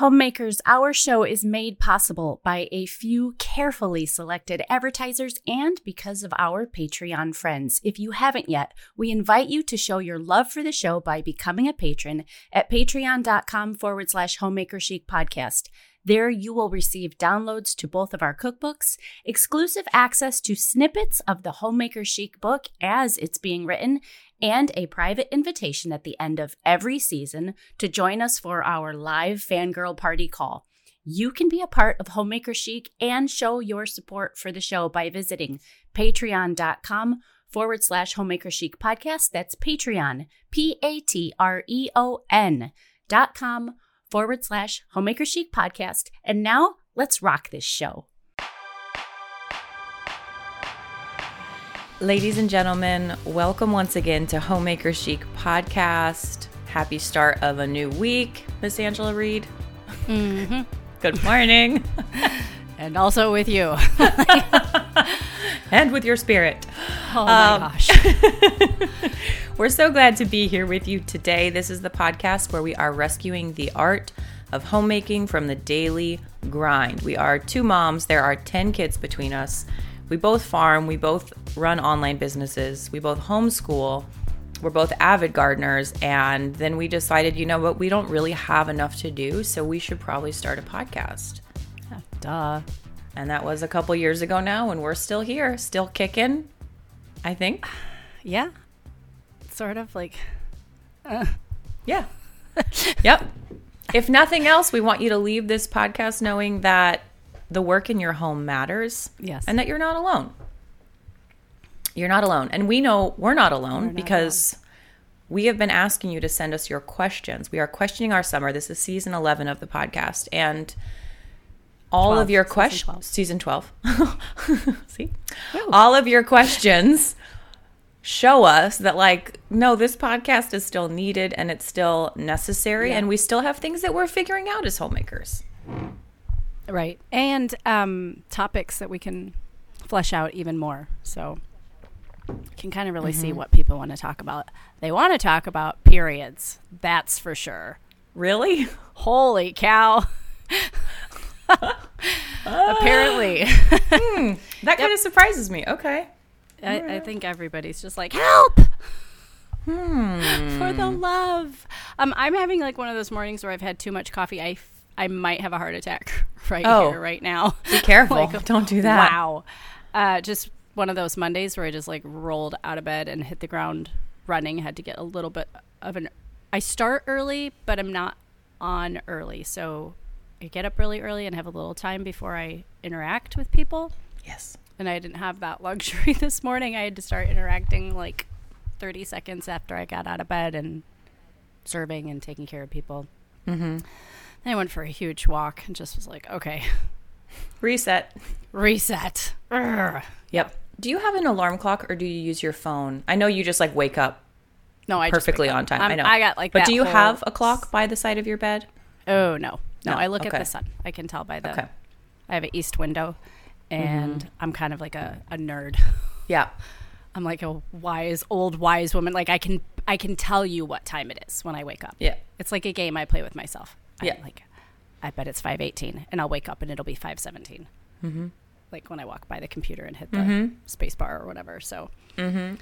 Homemakers, our show is made possible by a few carefully selected advertisers and because of our Patreon friends. If you haven't yet, we invite you to show your love for the show by becoming a patron at patreon.com forward slash homemaker chic podcast. There, you will receive downloads to both of our cookbooks, exclusive access to snippets of the Homemaker Chic book as it's being written, and a private invitation at the end of every season to join us for our live fangirl party call. You can be a part of Homemaker Chic and show your support for the show by visiting patreon.com forward slash homemaker chic podcast. That's Patreon, P A T R E O N dot com forward slash homemaker chic podcast. And now let's rock this show. Ladies and gentlemen, welcome once again to Homemaker Chic podcast. Happy start of a new week, Miss Angela Reed. Mm-hmm. Good morning. and also with you. and with your spirit. Oh my um, gosh. we're so glad to be here with you today. This is the podcast where we are rescuing the art of homemaking from the daily grind. We are two moms, there are 10 kids between us. We both farm, we both run online businesses, we both homeschool, we're both avid gardeners. And then we decided, you know what, we don't really have enough to do, so we should probably start a podcast. duh. And that was a couple years ago now, and we're still here, still kicking, I think. Yeah. Sort of like, uh. yeah. yep. If nothing else, we want you to leave this podcast knowing that the work in your home matters. Yes. And that you're not alone. You're not alone. And we know we're not alone we're not because alone. we have been asking you to send us your questions. We are questioning our summer. This is season 11 of the podcast. And all 12, of your questions, season 12. See? All of your questions show us that like no this podcast is still needed and it's still necessary yeah. and we still have things that we're figuring out as homemakers Right. And um, topics that we can flesh out even more. So can kind of really mm-hmm. see what people want to talk about. They want to talk about periods. That's for sure. Really? Holy cow. Apparently. hmm, that yep. kind of surprises me. Okay. I, I, think everybody's just like, help! Hmm. For the love. Um, I'm having like one of those mornings where I've had too much coffee. I I might have a heart attack right oh, here, right now. Be careful. like, Don't do that. Wow. Uh, just one of those Mondays where I just like rolled out of bed and hit the ground running. Had to get a little bit of an. I start early, but I'm not on early. So I get up really early and have a little time before I interact with people. Yes. And I didn't have that luxury this morning. I had to start interacting like 30 seconds after I got out of bed and serving and taking care of people. Mm-hmm. Then I went for a huge walk and just was like, okay. Reset. Reset. Urgh. Yep. Do you have an alarm clock or do you use your phone? I know you just like wake up. No, I perfectly on time. I'm, i know. I got like. But do you have a clock by the side of your bed? Oh no, no. no. I look okay. at the sun. I can tell by the. Okay. I have an east window, and mm-hmm. I'm kind of like a, a nerd. Yeah. I'm like a wise old wise woman. Like I can I can tell you what time it is when I wake up. Yeah. It's like a game I play with myself. Yeah. I'm like, I bet it's 518 and I'll wake up and it'll be 517. Mm-hmm. Like when I walk by the computer and hit the mm-hmm. space bar or whatever. So, mm-hmm.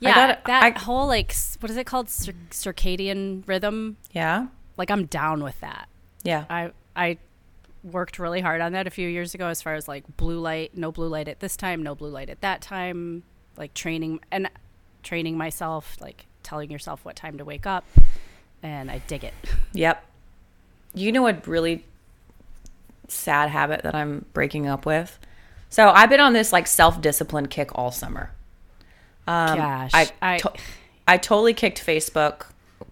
yeah, got, that I, whole like, what is it called? Cir- circadian rhythm. Yeah. Like I'm down with that. Yeah. I, I worked really hard on that a few years ago as far as like blue light, no blue light at this time, no blue light at that time, like training and training myself, like telling yourself what time to wake up. And I dig it. Yep. You know what really sad habit that I'm breaking up with? So I've been on this like self discipline kick all summer. Um, Gosh, I I, to- I totally kicked Facebook.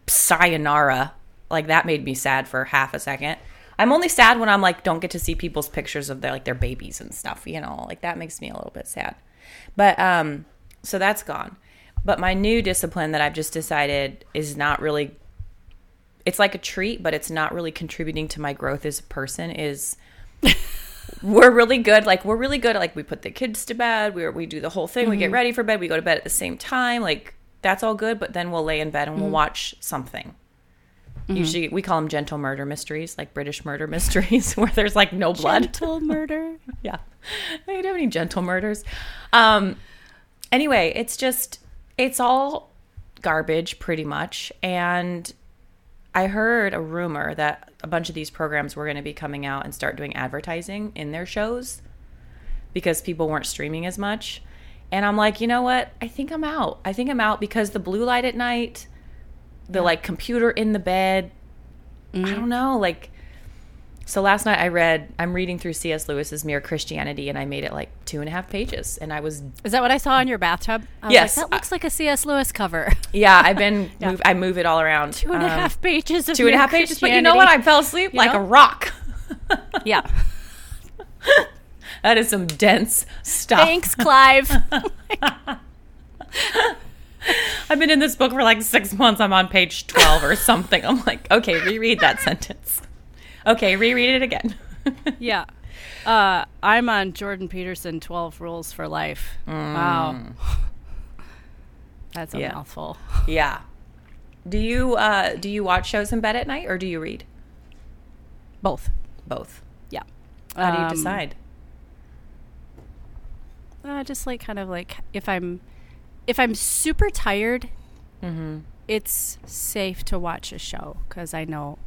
Sayonara, like that made me sad for half a second. I'm only sad when I'm like don't get to see people's pictures of their like their babies and stuff. You know, like that makes me a little bit sad. But um, so that's gone. But my new discipline that I've just decided is not really it's like a treat, but it's not really contributing to my growth as a person. Is we're really good. Like we're really good at like we put the kids to bed. We we do the whole thing. Mm-hmm. We get mm-hmm. ready for bed. We go to bed at the same time. Like that's all good. But then we'll lay in bed and we'll mm-hmm. watch something. Usually we call them gentle murder mysteries, like British murder mysteries, where there's like no blood. Gentle murder. yeah. I don't have any gentle murders. Um, anyway, it's just, it's all garbage pretty much. And I heard a rumor that a bunch of these programs were going to be coming out and start doing advertising in their shows because people weren't streaming as much. And I'm like, you know what? I think I'm out. I think I'm out because the blue light at night, the like computer in the bed, I mm-hmm. don't know. Like, so last night I read, I'm reading through C.S. Lewis's Mere Christianity and I made it like two and a half pages. And I was, Is that what I saw in your bathtub? I was Yes. Like, that looks like a C.S. Lewis cover. yeah, I've been, move, I move it all around. Two and a half Um, pages of Two and a half pages. But you know what? I fell asleep You like know? a rock. Yeah. that is some dense stuff. Thanks, Clive. I've been in this book for like six months. I'm on page 12 or something. I'm like, okay, reread that sentence. Okay, reread it again. yeah. Uh, I'm on Jordan Peterson 12 Rules for Life. Wow. That's a Mm. Yeah. mouthful. yeah. Do you uh, do you watch shows in bed at night or do you read? Both. Both. Yeah. How do you Um, decide? Uh, just like kind of like if I'm if I'm super tired, Mm-hmm. it's safe to watch a show because I know,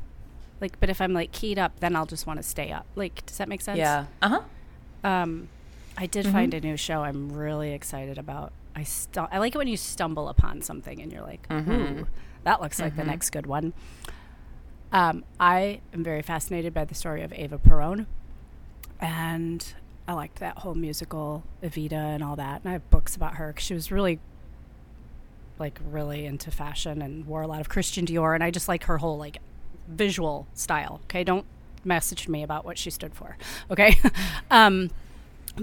like. But if I'm like keyed up, then I'll just want to stay up. Like, does that make sense? Yeah. Uh huh. Um, I did Mm-hmm. find a new show I'm really excited about. I stu- I like it when you stumble upon something and you're like, Mm-hmm. ooh, that looks like the next good one. Um, I am very fascinated by the story of Ava Perón, and I liked that whole musical Evita and all that. And I have books about her 'cause she was really, like, really into fashion and wore a lot of Christian Dior. And I just like her whole like visual style. Okay, don't message me about what she stood for. Okay, um,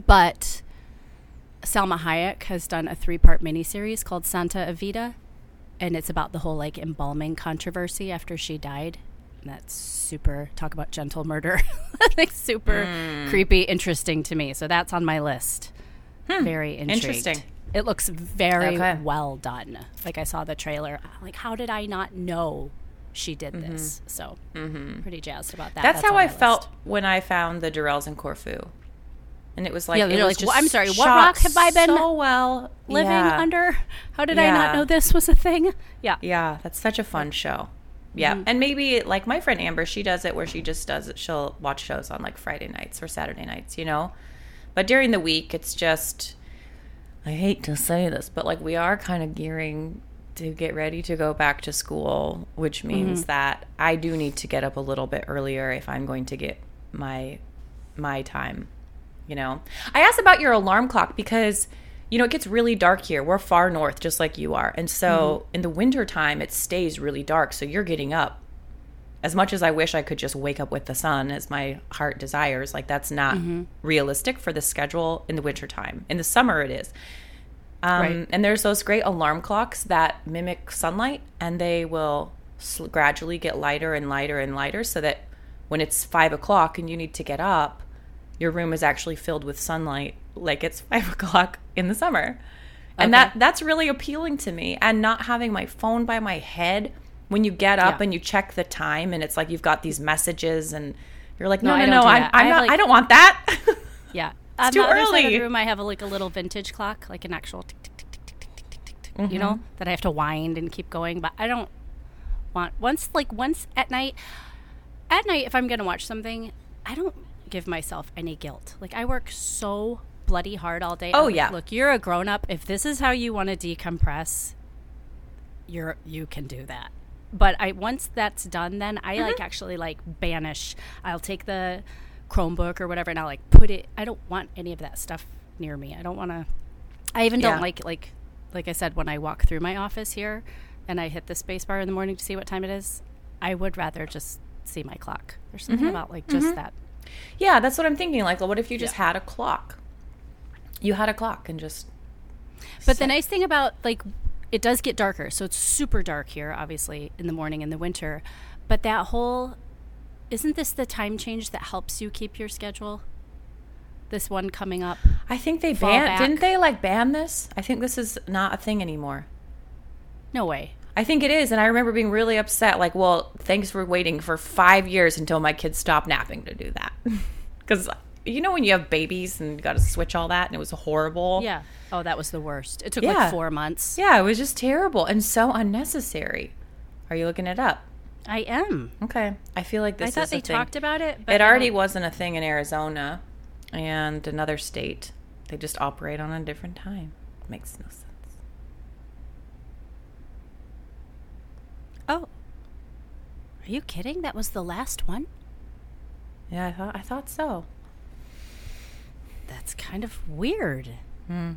but Salma Hayek has done a three-part miniseries called Santa Evita, and it's about the whole like embalming controversy after she died. And that's super. Talk about gentle murder. like super creepy, interesting to me. So that's on my list. Very intrigued. Interesting. It looks very Okay. well done. Like I saw the trailer. Like how did I not know she did Mm-hmm. this? So pretty jazzed about that. That's, how I felt list. when I found the Durrells in Corfu. And it was like, Yeah, it was like, just I'm sorry, what rock have I been so well living Yeah. under. How did I not know this was a thing? Yeah. Yeah, that's such a fun show. Yeah, Mm-hmm. and maybe like my friend Amber, she does it where she just does it. She'll watch shows on like Friday nights or Saturday nights, you know. But during the week, it's just. I hate to say this, but like we are kind of gearing to get ready to go back to school, which mm-hmm. means that I do need to get up a little bit earlier if I'm going to get my my time. You know, I asked about your alarm clock because you know it gets really dark here. We're far north, just like you are, and so mm-hmm. in the winter time it stays really dark. So you're getting up. As much as I wish I could just wake up with the sun as my heart desires, like that's not mm-hmm. realistic for the schedule in the wintertime. In the summer, it is. Um, Right. And there's those great alarm clocks that mimic sunlight, and they will sl- gradually get lighter and lighter and lighter, so that when it's five o'clock and you need to get up, your room is actually filled with sunlight, like it's five o'clock in the summer. And that that's really appealing to me. And not having my phone by my head when you get up Yeah. and you check the time, and it's like you've got these messages, and you're like, No, no, no, no, I'm. I not. like- I don't want that. Yeah. On too the other side of early. the room, I have a, like a little vintage clock, like an actual tick tick tick tick tick tick tick tick tick. Mm-hmm. You know that I have to wind and keep going, but I don't want once like once at night. At night, if I'm gonna watch something, I don't give myself any guilt. Like I work so bloody hard all day. Oh, like, yeah. Look, you're a grown up. If this is how you want to decompress, you're you can do that. But I once that's done, then I Mm-hmm. like actually like banish. I'll take the Chromebook or whatever, and I'll like put it. I don't want any of that stuff near me. I don't want to. I even don't like like like I said when I walk through my office here, and I hit the space bar in the morning to see what time it is. I would rather just see my clock. There's something Mm-hmm. about like just that. yeah, that's what I'm thinking. Like, what if you just Yeah. had a clock? You had a clock and just. But the nice thing about like it does get darker, so it's super dark here, obviously in the morning in the winter. But that whole isn't this the time change that helps you keep your schedule? This one coming up. I think they banned. Didn't they like ban this? I think this is not a thing anymore. No way. I think it is. And I remember being really upset. Like, well, thanks for waiting for five years until my kids stopped napping to do that. Because, you know, when you have babies and you got to switch all that and it was horrible. Yeah. Oh, that was the worst. It took Yeah. like four months. Yeah, it was just terrible and so unnecessary. Are you looking it up? I am. Okay. I feel like this is. I thought they thing. talked about it. But It already wasn't a thing in Arizona and another state. They just operate on a different time. Makes no sense. Oh. Are you kidding? That was the last one? Yeah, I thought I thought so. That's kind of weird. Hmm.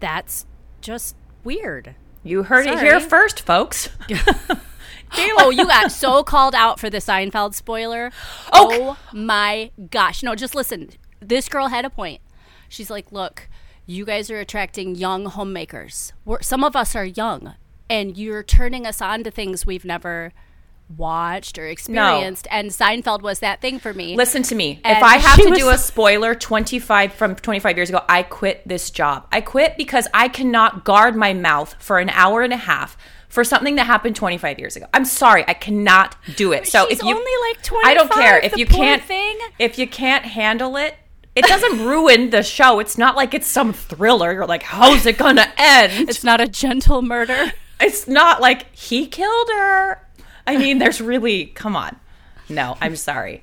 That's just weird. You heard it here first, folks. oh, you got so called out for the Seinfeld spoiler. Okay. Oh, oh my gosh. No, just listen. This girl had a point. She's like, look, you guys are attracting young homemakers. We're, some of us are young, and you're turning us on to things we've never watched or experienced. And Seinfeld was that thing for me. Listen to me. And if I have to was- do a spoiler 25 from 25 years ago, I quit this job. I quit because I cannot guard my mouth for an hour and a half for something that happened 25 years ago. I'm sorry, I cannot do it. So if you only like I don't care if you can't thing. if you can't handle it. It doesn't ruin the show. It's not like it's some thriller. You're like, how's it gonna end? It's not a gentle murder. it's not like he killed her. I mean, there's really come on. No, I'm sorry.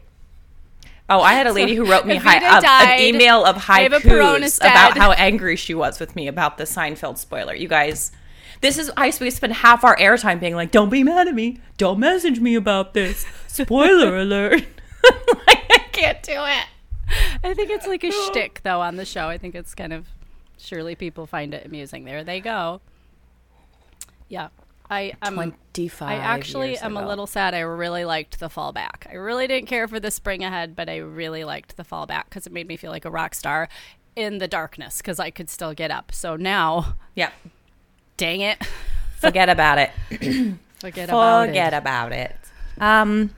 Oh, I had a lady who wrote me hi, died. an email of haikus about how angry she was with me about the Seinfeld spoiler. You guys, this is I we spend half our airtime being like, "Don't be mad at me. Don't message me about this." Spoiler alert. like, I can't do it. I think it's like a shtick, though, on the show. I think it's kind of surely people find it amusing. There they go. Yeah, I um, 25 I actually am a little sad. I really liked the fallback. I really didn't care for the spring ahead, but I really liked the fallback because it made me feel like a rock star in the darkness because I could still get up. So now, Yeah. dang it, Forget about it. forget about Forget it. about it. Um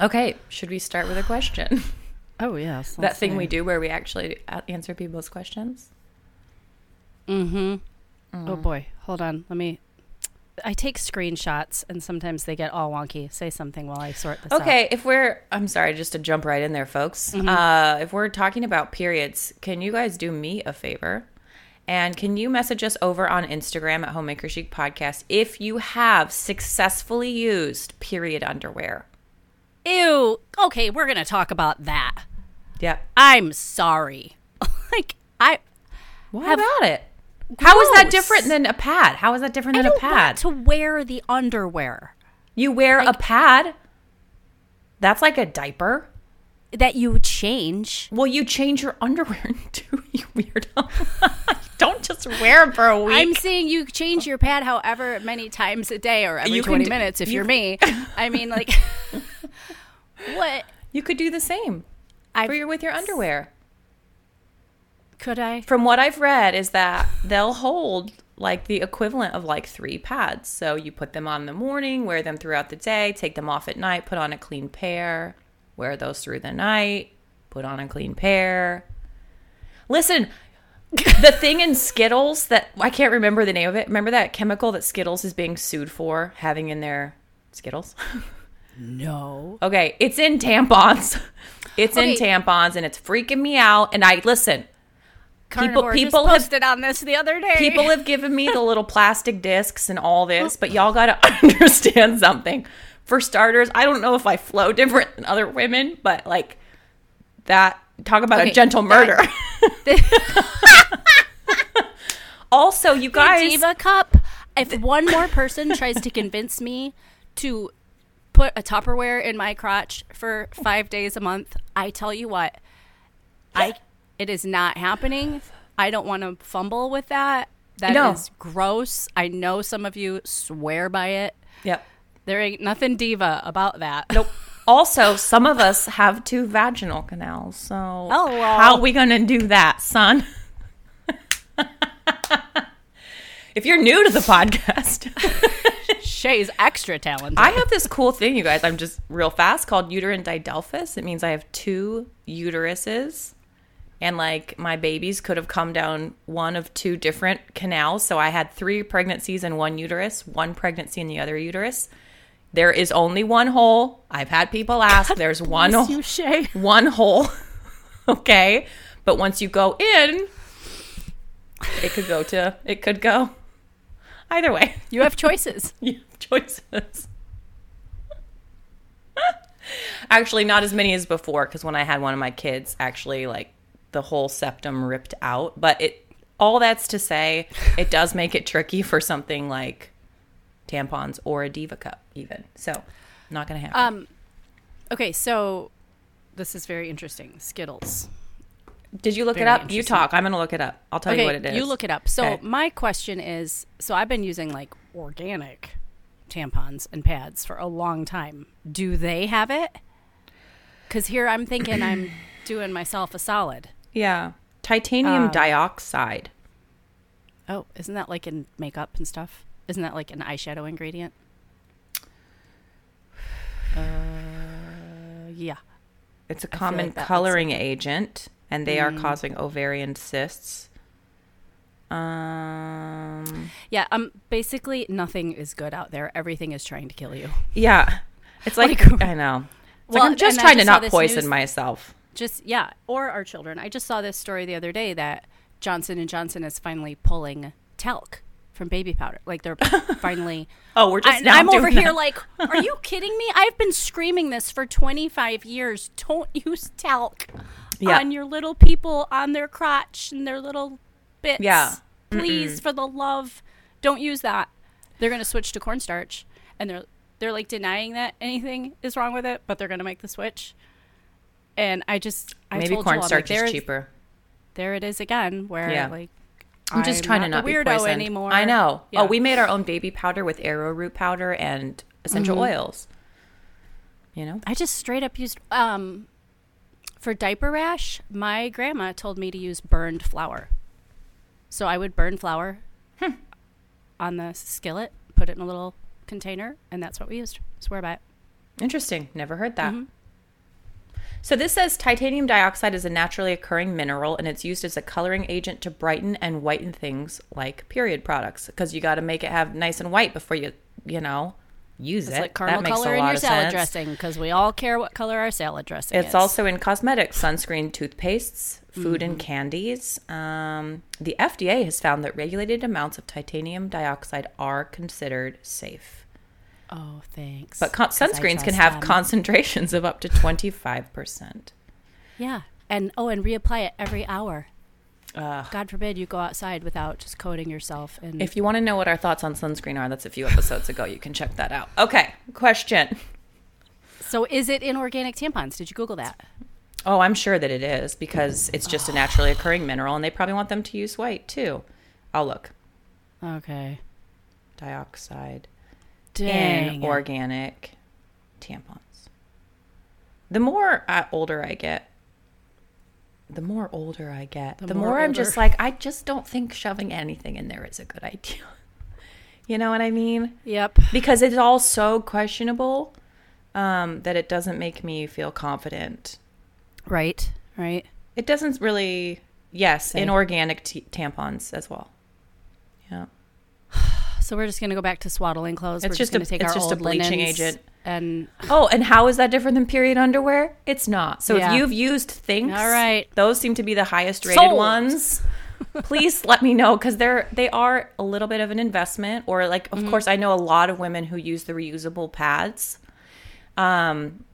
okay, should we start with a question? Oh yes, that thing we do where we actually answer people's questions? Mm-hmm. Oh boy, hold on. Let me. I take screenshots, and sometimes they get all wonky. Say something while I sort this out. Okay, if we're I'm sorry, just to jump right in there, folks. Mm-hmm. Uh if we're talking about periods, can you guys do me a favor? And can you message us over on Instagram at Homemaker Chic Podcast if you have successfully used period underwear? Ew. Okay, we're gonna talk about that. Yep. I'm sorry. like I, What Have- about it? How is that different than a pad? How is that different than a pad? to wear the underwear You wear a pad. That's like a diaper. that you change. Well, you change your underwear too, you weirdo. Don't just wear it for a week. I'm saying you change your pad however many times a day or every You 20 do- minutes if you- are me. I mean, like, what you could do the same I for your with your underwear. Could I? From what I've read, is that they'll hold like the equivalent of like three pads. So you put them on in the morning, wear them throughout the day, take them off at night, put on a clean pair, wear those through the night, put on a clean pair. Listen, the thing in Skittles that I can't remember the name of it. Remember that chemical that Skittles is being sued for having in their Skittles? No. Okay, it's in tampons. It's in tampons and it's freaking me out. And I listen, Carnivore people just have- posted on this the other day. people have given me the little plastic discs and all this, but y'all got to understand something. For starters, I don't know if I flow different than other women, but like that, talk about a gentle murder. also, you The guys, Diva Cup. If one more person tries to convince me to put a Tupperware in my crotch for five days a month, I tell you what, I it is not happening. I don't want to fumble with that. That is No. gross. I know some of you swear by it. yep. There ain't nothing diva about that. Nope. Also, some of us have two vaginal canals. So, oh, Hello. how are we going to do that, son? if you're new to the podcast, Shay's extra talented. I have this cool thing, you guys. I'm just real fast called uterine didelphys. It means I have two uteruses and like my babies could have come down one of two different canals. So I had three pregnancies in one uterus, one pregnancy in the other uterus. There is only one hole. I've had people ask. There's one hole you, Shay. one hole. okay. But once you go in, it could go to, it could go either way. You have choices. You have choices. actually, not as many as before, because when I had one of my kids, actually, like the whole septum ripped out. But it, all that's to say, it does make it tricky for something like tampons or a diva cup, even. So, not going to happen. Um, okay, so this is very interesting. Skittles. Did you look it up? You talk. I'm going to look it up. I'll tell you what it is. You look it up. So Okay. my question is, so I've been using like organic tampons and pads for a long time. Do they have it? Because here I'm thinking I'm doing myself a solid. Yeah. Titanium Um, dioxide. Oh, isn't that like in makeup and stuff? Isn't that like an eyeshadow ingredient? Uh, yeah. It's a common like coloring agent, and they are Mm. causing ovarian cysts. Um. Yeah, um basically nothing is good out there. Everything is trying to kill you. Yeah. It's like, Like- I know. It's Well, like I'm just trying to not poison news- myself. Just yeah, or our children. I just saw this story the other day that Johnson and Johnson is finally pulling talc from baby powder. Like they're finally Oh, we're just I, now I'm over doing here like, are you kidding me? I've been screaming this for 25 years. Don't use talc Yeah. on your little people on their crotch and their little bits. Yeah. Please, for the love, don't use that. They're going to switch to cornstarch, and they're they're like denying that anything is wrong with it, but they're going to make the switch. And I just I Maybe told you all, I'm like, cornstarch is cheaper. There it is again, where Yeah. like I'm just trying to not not be weirdo poisoned anymore. I know. Yeah. Oh, we made our own baby powder with arrowroot powder and essential Mm-hmm. oils. You know? I just straight up used um for diaper rash, my grandma told me to use burned flour. So I would burn flour Hmm. on the skillet, put it in a little container, and that's what we used. Swear by it. Interesting. Never heard that. Mm-hmm. So this says titanium dioxide is a naturally occurring mineral and it's used as a coloring agent to brighten and whiten things like period products because you got to make it have nice and white before you, you know, use It's it. like caramel that makes color in your salad sense. dressing because we all care what color our salad dressing is. It's also in cosmetics, sunscreen, toothpastes, food, Mm-hmm. and candies. Um, the FDA has found that regulated amounts of titanium dioxide are considered safe. Oh, thanks. But con- sunscreens can have them. concentrations of up to 25%. yeah, and oh, and reapply it every hour. God forbid you go outside without just coating yourself. And If you want to know what our thoughts on sunscreen are, that's a few episodes ago. You can check that out. Okay, question. so, is it in organic tampons? Did you Google that? Oh, I'm sure that it is because it's just a naturally occurring mineral, and they probably want them to use white too. I'll look. Okay. Dioxide Dang. in organic tampons. The more uh, older I get, the more older I get, the, more more, I'm just like, I just don't think shoving anything in there is a good idea. you know what I mean? Yep. because it's all so questionable um, that it doesn't make me feel confident. Right. Right. It doesn't really, yes, Say. inorganic t- tampons as well. So we're just gonna go back to swaddling clothes. It's we're just just gonna a- take it's our just a old bleaching linens agent. And Oh, and how is that different than period underwear? It's not. So Yeah. if you've used Thinx, All right. those seem to be the highest rated Sold. ones. Please let me know because they're they are a little bit of an investment. Or like, Mm-hmm. of course, I know a lot of women who use the reusable pads. Um,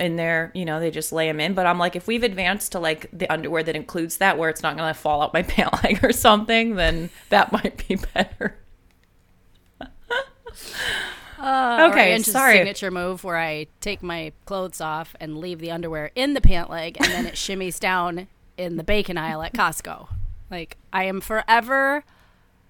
and they're you know they just lay them in. But I'm like, if we've advanced to like the underwear that includes that, where it's not going to fall out my pant leg or something, then that might be better. Uh, Okay, Ange's sorry. signature move where I take my clothes off and leave the underwear in the pant leg, and then it shimmies down in the bacon aisle at Costco. Like I am forever,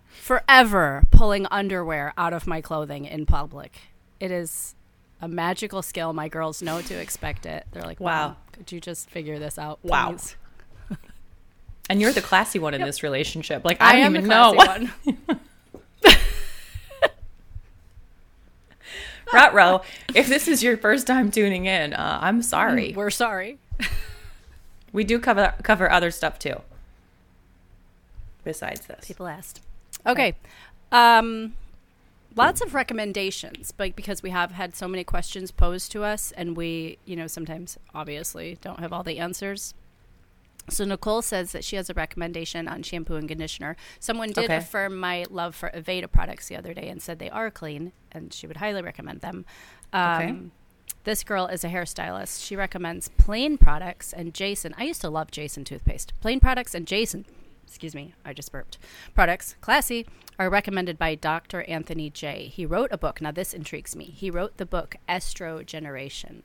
forever pulling underwear out of my clothing in public. It is a magical skill. My girls know to expect it. They're like, Wow. "Wow, could you just figure this out?" Wow. And you're the classy one in this relationship. Like I, I, don't am even know. classy one. Rutro, if this is your first time tuning in, uh, I'm sorry. We're sorry. We do cover cover other stuff too. Besides this. People asked. Okay. Um, lots of recommendations, but because we have had so many questions posed to us, and we, you know, sometimes obviously don't have all the answers. So Nicole says that she has a recommendation on shampoo and conditioner. Someone did Okay. affirm my love for Aveda products the other day and said they are clean, and she would highly recommend them. Um, Okay. This girl is a hairstylist. She recommends plain products and Jason. I used to love Jason toothpaste. Plain products and Jason, excuse me, I just burped. Products, classy, are recommended by Dr. Anthony J. He wrote a book. Now, this intrigues me. He wrote the book Estrogeneration.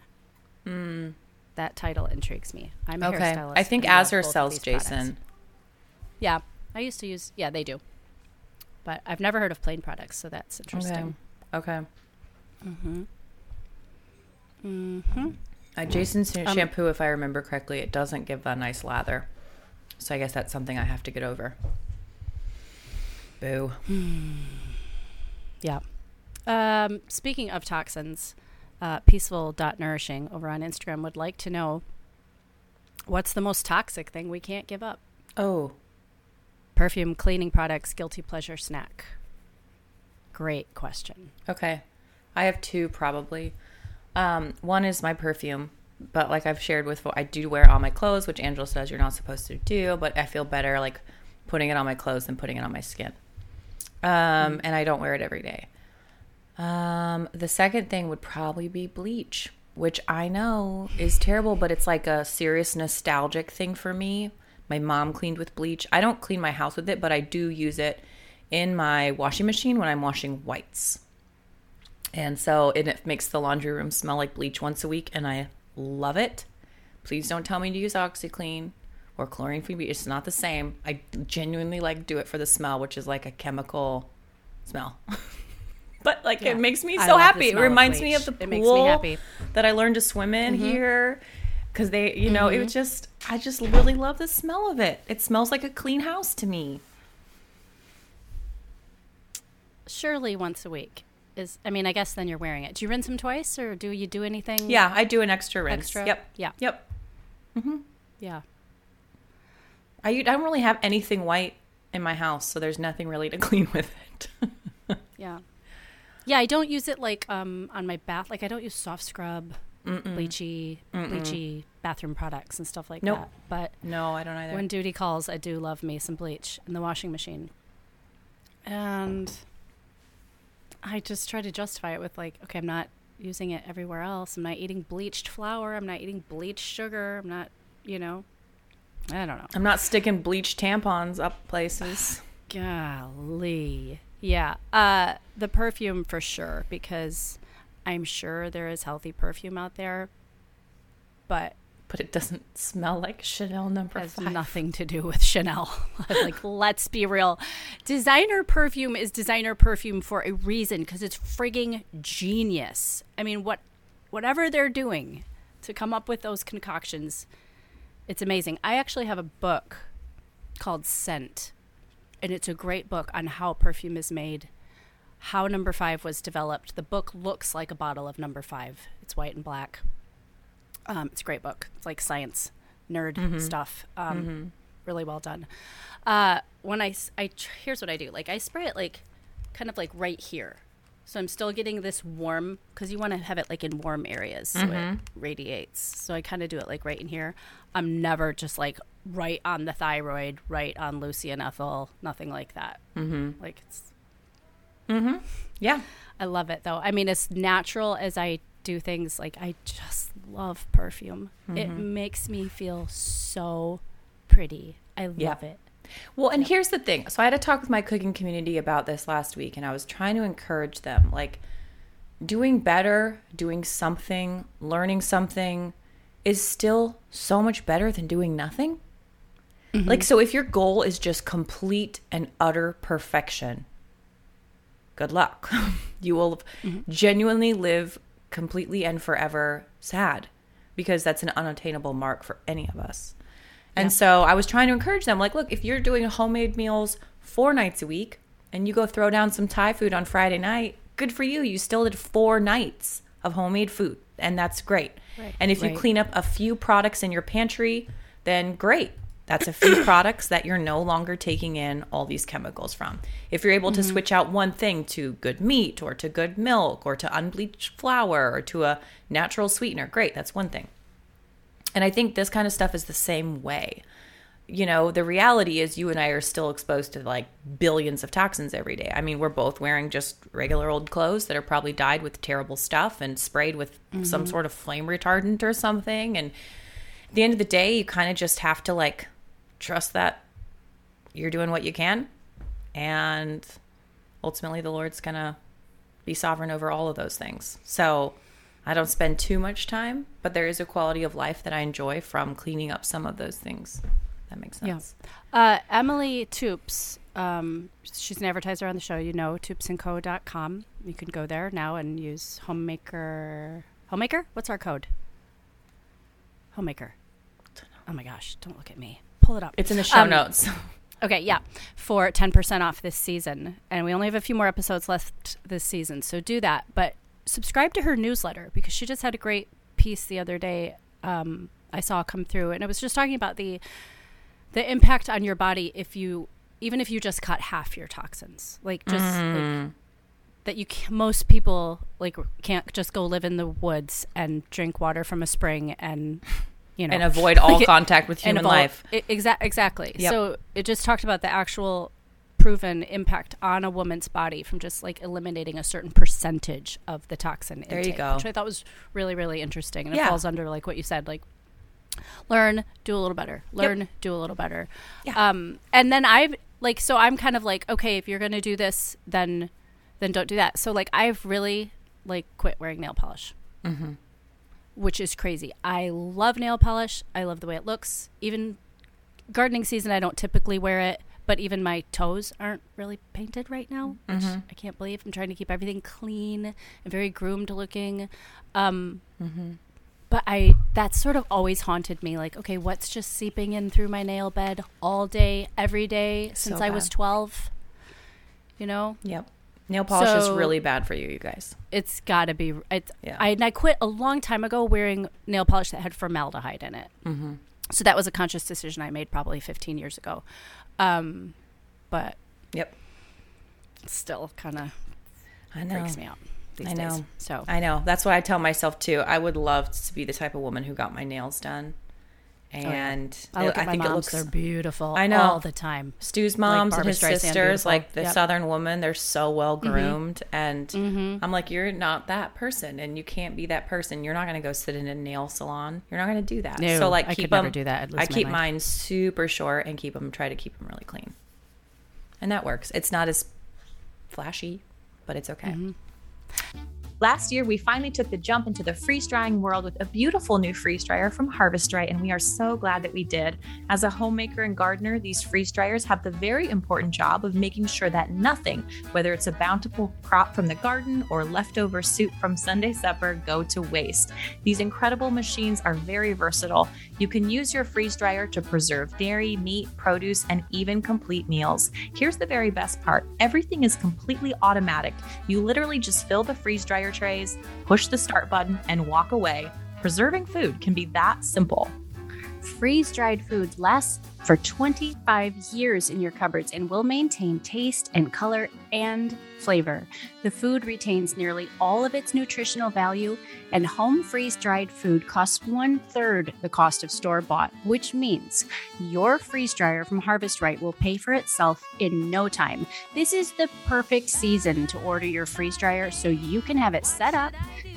That title intrigues me. I'm a Hmm. Okay. hairstylist. I think Azure sells these products. Jason. Yeah, I used to use. Yeah, they do. But I've never heard of plain products, so that's interesting. Okay. Mm-hmm. Uh, Jason's Um, shampoo, if I remember correctly, it doesn't give a nice lather. So I guess that's something I have to get over. Boo. Yeah. Um, speaking of toxins, uh, peaceful.nourishing over on Instagram would like to know what's the most toxic thing we can't give up? Oh, Perfume, cleaning products, guilty pleasure snack. Great question. okay. I have two probably. Um, one is my perfume, but like I've shared with, I do wear all my clothes, which Angela says you're not supposed to do, but I feel better like putting it on my clothes than putting it on my skin. Um, and I don't wear it every day. Um, the second thing would probably be bleach, which I know is terrible, but it's like a serious nostalgic thing for me. My mom cleaned with bleach. I don't clean my house with it, but I do use it in my washing machine when I'm washing whites. And so it, makes the laundry room smell like bleach once a week, and I love it. Please don't tell me to use OxiClean or chlorine free bleach. It's not the same. I genuinely like do it for the smell, which is like a chemical smell. but like Yeah. it makes me so happy. It reminds me of the It pool makes me happy. that I learned to swim in Mm-hmm. here. Cause they, you know, it was just, I just really love the smell of it. It smells like a clean house to me. Surely once a week is, I mean, I guess then you're wearing it. Do you rinse them twice or do you do anything Yeah, I do an extra rinse. extra? Yep. Yeah. Yep. Mm-hmm. Yeah. I, I don't really have anything white in my house, so there's nothing really to clean with it. Yeah. Yeah, I don't use it like um on my bath. Like I don't use soft scrub, bleachy, bleachy bathroom products and stuff like Nope. that. But no, I don't either. when duty calls, I do love me some bleach in the washing machine. And I just try to justify it with like, okay, I'm not using it everywhere else. I'm not eating bleached flour. I'm not eating bleached sugar. I'm not, you know, I don't know. I'm not sticking bleach tampons up places. Golly. Yeah. Uh the perfume for sure because I'm sure there is healthy perfume out there, but But it doesn't smell like Chanel number has five. nothing to do with Chanel. like let's be real. Designer perfume is designer perfume for a reason because it's frigging genius. I mean, what whatever they're doing to come up with those concoctions, it's amazing. I actually have a book called Scent and it's a great book on how perfume is made, how number five was developed. The book looks like a bottle of number five. It's white and black. Um, it's a great book. It's like science nerd stuff. Um, Really well done. Uh, when I, tr- here's what I do. Like I spray it like, kind of like right here. So I'm still getting this warm because you want to have it like in warm areas so it radiates. So I kind of do it like right in here. I'm never just like right on the thyroid, right on Lucy and Ethel, nothing like that. Mm-hmm. Like it's Yeah. I love it though. I mean, as natural as I do things, like I just love perfume. It makes me feel so pretty. I Yeah. love it. Well, and here's the thing. So I had a talk with my cooking community about this last week, and I was trying to encourage them like doing better, doing something, learning something is still so much better than doing nothing. Mm-hmm. Like, so if your goal is just complete and utter perfection, good luck. you will mm-hmm. genuinely live completely and forever sad because that's an unattainable mark for any of us. And so I was trying to encourage them like, look, if you're doing homemade meals four nights a week and you go throw down some Thai food on Friday night, good for you. You still did four nights of homemade food, and that's great. Right, And if you clean up a few products in your pantry, then great. That's a few products that you're no longer taking in all these chemicals from. If you're able to mm-hmm. switch out one thing to good meat or to good milk or to unbleached flour or to a natural sweetener, great, that's one thing. And I think this kind of stuff is the same way. You know, the reality is you and I are still exposed to like billions of toxins every day. I mean, we're both wearing just regular old clothes that are probably dyed with terrible stuff and sprayed with some mm-hmm. sort of flame retardant or something. And at the end of the day, you kind of just have to like trust that you're doing what you can. And ultimately, the Lord's going to be sovereign over all of those things. So I don't spend too much time, but there is a quality of life that I enjoy from cleaning up some of those things. That makes sense. Uh, Emily Toups, um, she's an advertiser on the show. You know, toupsandco.com. You can go there now and use Homemaker. Homemaker? What's our code? Homemaker. Oh my gosh, don't look at me. Pull it up. It's in the show Um, notes. Okay, yeah, for 10% off this season. And we only have a few more episodes left this season, so do that. But subscribe to her newsletter because she just had a great piece the other day um, I saw come through. And it was just talking about the the impact on your body if you even if you just cut half your toxins like just like, that you can, most people like can't just go live in the woods and drink water from a spring and you know and avoid all like it- contact with human evol- life. I- exa- exactly. Yep. So it just talked about the actual proven impact on a woman's body from just like eliminating a certain percentage of the toxin There you intake, go. which I thought was really really interesting and it falls under like what you said like learn do a little better learn do a little better Yeah. um and then i've like so i'm kind of like okay if you're gonna do this then then don't do that so like i've really like quit wearing nail polish which is crazy. I love nail polish. I love the way it looks. Even gardening season i don't typically wear it but even my toes aren't really painted right now which i can't believe. I'm trying to keep everything clean and very groomed looking. Um but I that's sort of always haunted me. Like, okay, what's just seeping in through my nail bed all day, every day since So I was twelve? You know, Yep. Nail polish is really bad for you, you guys. it's got to be. It's, Yeah. I and I quit a long time ago wearing nail polish that had formaldehyde in it. Mm-hmm. So that was a conscious decision I made probably fifteen years ago. Um, but Yep. still kind of I know. freaks me out these I days. know. So I know. That's what I tell myself too. I would love to be the type of woman who got my nails done. And I look I at my think it looks they're beautiful. I know. all the time. Stu's moms and his Streisand sisters, beautiful. like the Yep. Southern woman, they're so well Mm-hmm. groomed. And I'm like, you're not that person, and you can't be that person. You're not going to go sit in a nail salon. You're not going to do that. No, so like, I keep them- do that. I keep mind. mine super short and keep them. Try to keep them really clean, and that works. It's not as flashy, but it's okay. Mm-hmm. Last year, we finally took the jump into the freeze drying world with a beautiful new freeze dryer from Harvest Right, and we are so glad that we did. As a homemaker and gardener, these freeze dryers have the very important job of making sure that nothing, whether it's a bountiful crop from the garden or leftover soup from Sunday supper, go to waste. These incredible machines are very versatile. You can use your freeze dryer to preserve dairy, meat, produce, and even complete meals. Here's the very best part everything is completely automatic. You literally just fill the freeze dryer trays, push the start button, and walk away. Preserving food can be that simple. Freeze dried food last for 25 years in your cupboards and will maintain taste and color and flavor. The food retains nearly all of its nutritional value, and home freeze dried food costs one third the cost of store bought, which means your freeze dryer from Harvest Right will pay for itself in no time. This is the perfect season to order your freeze dryer so you can have it set up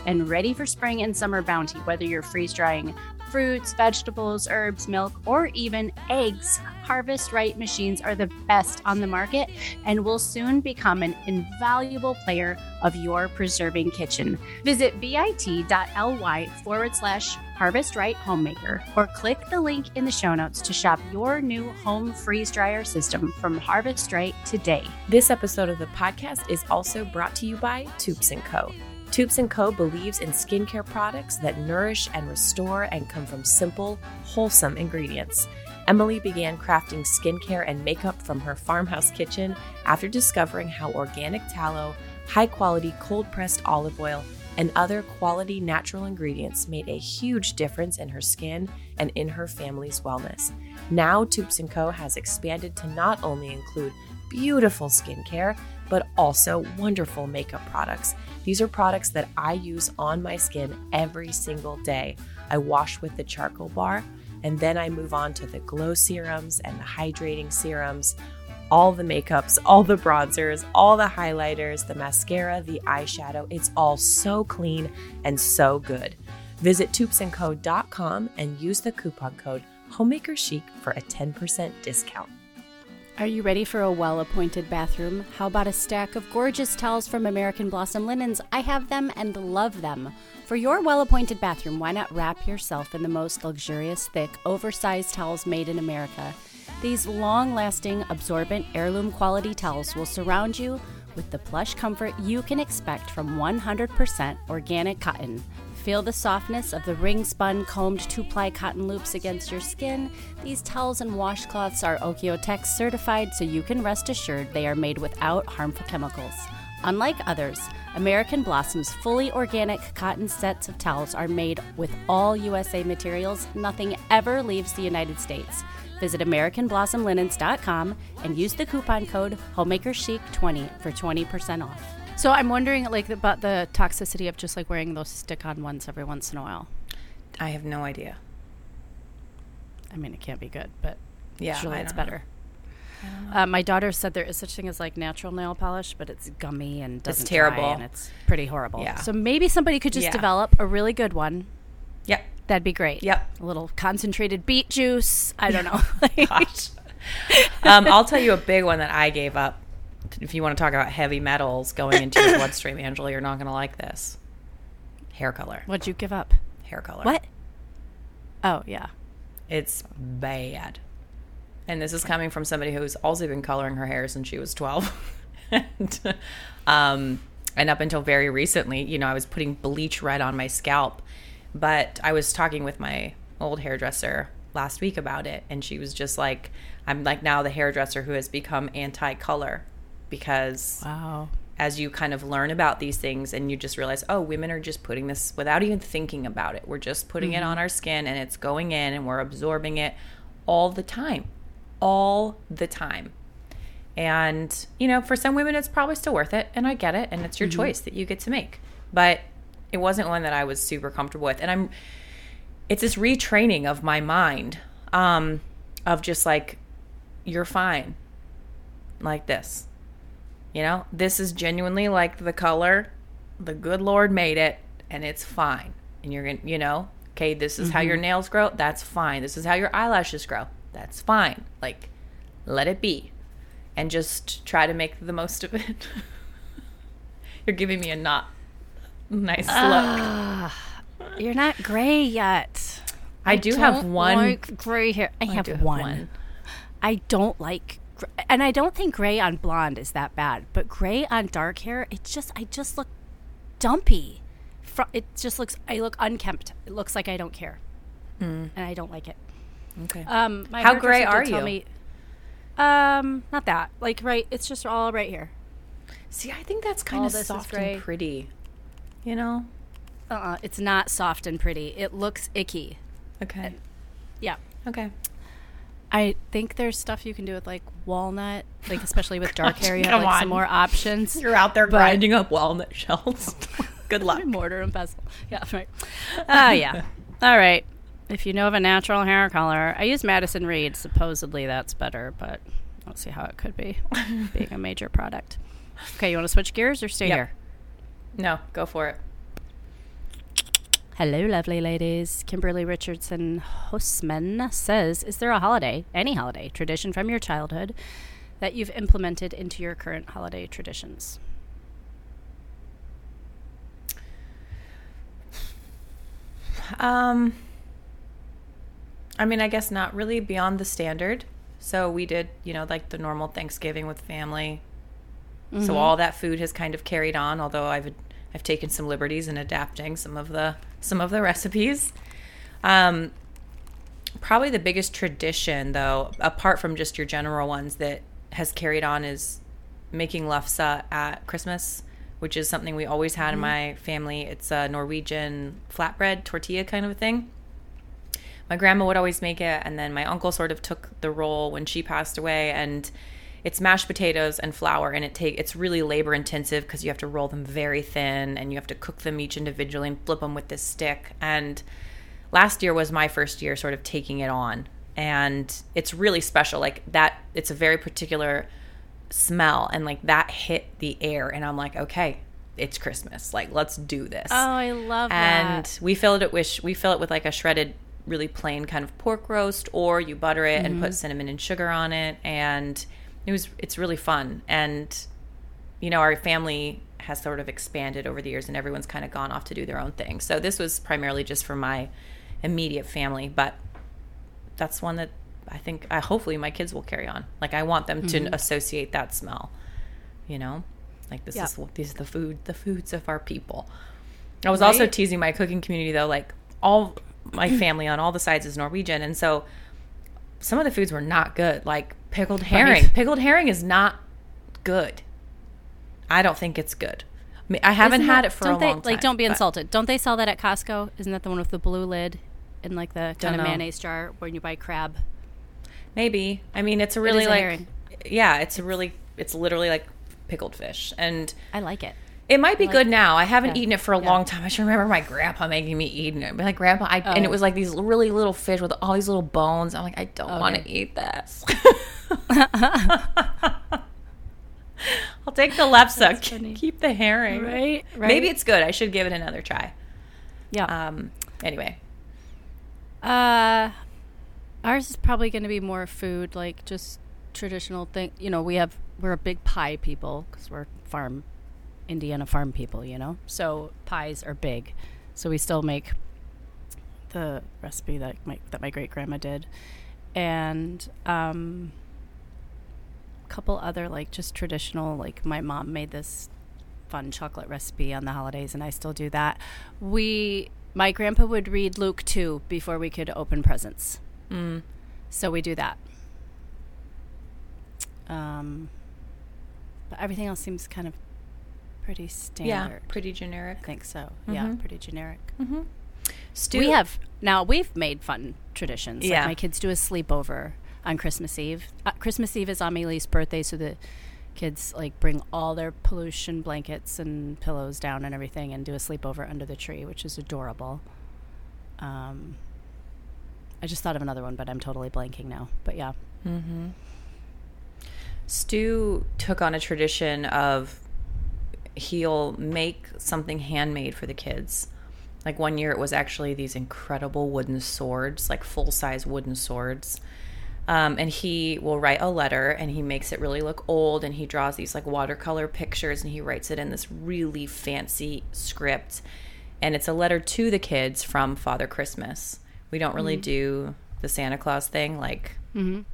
and ready for spring and summer bounty, whether you're freeze drying fruits, vegetables, herbs, milk, or even eggs. Harvest Right machines are the best on the market and will soon become an invaluable player of your preserving kitchen. Visit bit.ly forward slash Harvest Right Homemaker or click the link in the show notes to shop your new home freeze dryer system from Harvest Right today. This episode of the podcast is also brought to you by Toups & Co. Toups & Co. believes in skincare products that nourish and restore and come from simple, wholesome ingredients. Emily began crafting skincare and makeup from her farmhouse kitchen after discovering how organic tallow, high quality cold pressed olive oil, and other quality natural ingredients made a huge difference in her skin and in her family's wellness. Now, Toups & Co. has expanded to not only include beautiful skincare, but also wonderful makeup products. These are products that I use on my skin every single day. I wash with the charcoal bar, and then I move on to the glow serums and the hydrating serums all the makeups, all the bronzers, all the highlighters, the mascara, the eyeshadow. It's all so clean and so good. Visit toupsandco.com and use the coupon code HOMEMAKERCHIC for a 10% discount. Are you ready for a well appointed bathroom? How about a stack of gorgeous towels from American Blossom Linens? I have them and love them. For your well appointed bathroom, why not wrap yourself in the most luxurious, thick, oversized towels made in America? These long lasting, absorbent, heirloom quality towels will surround you with the plush comfort you can expect from 100% organic cotton. Feel the softness of the ring spun, combed two ply cotton loops against your skin. These towels and washcloths are OEKO-TEX certified, so you can rest assured they are made without harmful chemicals. Unlike others, American Blossom's fully organic cotton sets of towels are made with all USA materials. Nothing ever leaves the United States. Visit AmericanBlossomLinens.com and use the coupon code HomemakerChic20 for 20% off. So I'm wondering, like, about the toxicity of just like wearing those stick-on ones every once in a while. I have no idea. I mean, it can't be good, but Yeah, surely it's better. Uh, my daughter said there is such thing as like natural nail polish, but it's gummy and doesn't dry, terrible. and it's pretty horrible. Yeah. So maybe somebody could just Yeah. develop a really good one. Yep. That'd be great. Yep. A little concentrated beet juice. I don't know. Gosh. um, I'll tell you a big one that I gave up. If you want to talk about heavy metals going into your bloodstream, Angela, you're not going to like this. Hair color. What'd you give up? Hair color. What? Oh yeah. It's bad. And this is coming from somebody who's also been coloring her hair since she was 12. and, um, and up until very recently, you know, I was putting bleach red on my scalp. But I was talking with my old hairdresser last week about it. And she was just like, I'm like now the hairdresser who has become anti color because Wow. as you kind of learn about these things and you just realize, oh, women are just putting this without even thinking about it. We're just putting it on our skin and it's going in and we're absorbing it all the time. All the time. And, you know, for some women, it's probably still worth it. And I get it. And it's your choice that you get to make. But it wasn't one that I was super comfortable with. And I'm, it's this retraining of my mind um, of just like, you're fine like this. You know, this is genuinely like the color. The good Lord made it, and it's fine. And you're gonna, you know, okay, this is how your mm-hmm. nails grow. That's fine. This is how your eyelashes grow. That's fine. Like, let it be, and just try to make the most of it. you're giving me a not nice ah, look. You're not gray yet. I do have one. like gray hair. I, have, do have one. one. I don't like, and I don't think gray on blonde is that bad. But gray on dark hair, it just I just look dumpy. It just looks. I look unkempt. It looks like I don't care, and I don't like it. Okay. Um, my How gray are you? Me, um, not that. Like right. It's just all right here. See, I think that's kind all of soft gray. and pretty. You know. Uh-uh, it's not soft and pretty. It looks icky. Okay. Yeah. Okay. I think there's stuff you can do with like walnut, like especially with dark hair. You have like on. some more options. You're out there But- grinding up walnut shells. Good luck. mortar and pestle. Yeah, right. Oh yeah. All right. If you know of a natural hair color, I use Madison Reed. Supposedly that's better, but I don't see how it could be being a major product. Okay, you want to switch gears or stay Yep. here? No, go for it. Hello, lovely ladies. Kimberly Richardson Hostman says, "Is there a holiday, any holiday, tradition from your childhood that you've implemented into your current holiday traditions?" Um, I mean, I guess not really beyond the standard. So we did, you know, like the normal Thanksgiving with family. So all that food has kind of carried on, although I've I've taken some liberties in adapting some of the some of the recipes. Um, probably the biggest tradition, though, apart from just your general ones, that has carried on is making lefse at Christmas which is something we always had in my family. It's a Norwegian flatbread tortilla kind of a thing. My grandma would always make it, and then my uncle sort of took the role when she passed away. And it's mashed potatoes and flour, and it take it's really labor intensive because you have to roll them very thin, and you have to cook them each individually and flip them with this stick. And last year was my first year sort of taking it on, and it's really special. Like that, it's a very particular smell, and like that hit the air, and I'm like, okay, it's Christmas. Like let's do this Oh, I love and that. we fill it with we fill it with like a shredded really plain kind of pork roast or you butter it and Mm-hmm. put cinnamon and sugar on it and it was it's really fun. And you know our family has sort of expanded over the years and everyone's kind of gone off to do their own thing. So this was primarily just for my immediate family but that's one that i think i hopefully my kids will carry on. Like i want them Mm-hmm. to associate that smell you know? Like this Yeah. is what these are the food the foods of our people. I was also teasing my cooking community though, like all my family on all the sides is Norwegian, and so some of the foods were not good. Like pickled herring. Pickled herring is not good. I don't think it's good. I, mean, I haven't Isn't had that- it for a they, long time. Like, don't be but insulted. Don't they sell that at Costco? Isn't that the one with the blue lid and like the kind of mayonnaise jar when you buy crab? Maybe. I mean, it's a really a like herring. yeah, it's a really it's literally like pickled fish, and I like it. It might be like good now. I haven't Yeah. eaten it for a Yeah. long time. I just remember my grandpa making me eat it. Like grandpa, I, and Oh. it was like these really little fish with all these little bones. I'm like, I don't want to eat this. I'll take the lefse. Keep the herring. Right, right. Maybe it's good. I should give it another try. Yeah. Um. Anyway, Uh, ours is probably going to be more food, like just traditional thing. You know, we have we're a big pie people because we're farm, Indiana farm people. You know, so pies are big. So we still make the recipe that my that my great grandma did, and um, a couple other like just traditional. Like my mom made this fun chocolate recipe on the holidays, and I still do that. We, my grandpa would read Luke 2 before we could open presents. mm, So we do that. Um, but everything else seems kind of pretty standard. yeah, pretty generic. I think so. Yeah, Mhm. pretty generic. Stew. We have now we've made fun traditions. Yeah. Like my kids do a sleepover on Christmas Eve. Uh, Christmas Eve is Amelie's birthday, so the kids like bring all their pollution blankets and pillows down and everything, and do a sleepover under the tree, which is adorable. Um, I just thought of another one, but I'm totally blanking now. But yeah, Mm-hmm. Stu took on a tradition of he'll make something handmade for the kids. Like one year, it was actually these incredible wooden swords, like full size wooden swords. Um, and he will write a letter and he makes it really look old and he draws these like watercolor pictures and he writes it in this really fancy script. And it's a letter to the kids from Father Christmas. We don't really do the Santa Claus thing. Like,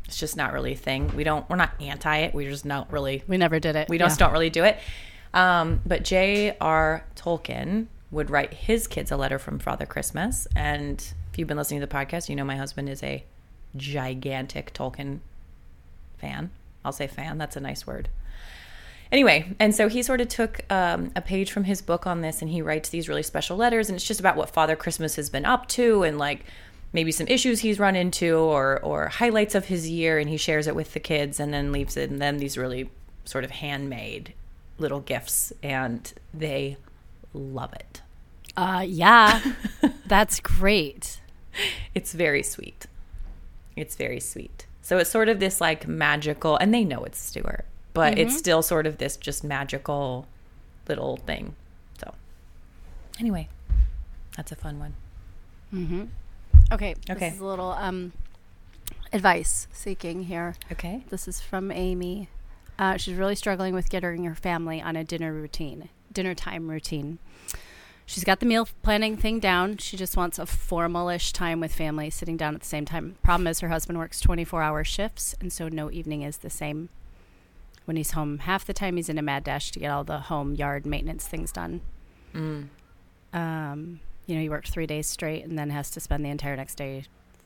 it's just not really a thing. We don't, we're not anti it. We're just not really we never did it. we Yeah. just don't really do it. Um, but J.R. Tolkien would write his kids a letter from Father Christmas. And if you've been listening to the podcast, you know my husband is a gigantic Tolkien fan. I'll say fan, that's a nice word. Anyway, and so he sort of took um, a page from his book on this and he writes these really special letters. And it's just about what Father Christmas has been up to and like maybe some issues he's run into or, or highlights of his year. And he shares it with the kids and then leaves it. And then these really sort of handmade little gifts. And they love it. Uh, yeah, that's great. It's very sweet. It's very sweet. So it's sort of this like magical, and they know it's Stuart, but it's still sort of this just magical little thing. So, anyway, that's a fun one. Okay. Okay. This is a little um, advice seeking here. Okay. This is from Amy. Uh, she's really struggling with getting her family on a dinner routine, dinner time routine. She's got the meal planning thing down. She just wants a formalish time with family, sitting down at the same time. Problem is, her husband works 24 hour shifts, and so no evening is the same. When he's home, half the time he's in a mad dash to get all the home yard maintenance things done. Um, you know, he worked three days straight and then has to spend the entire next day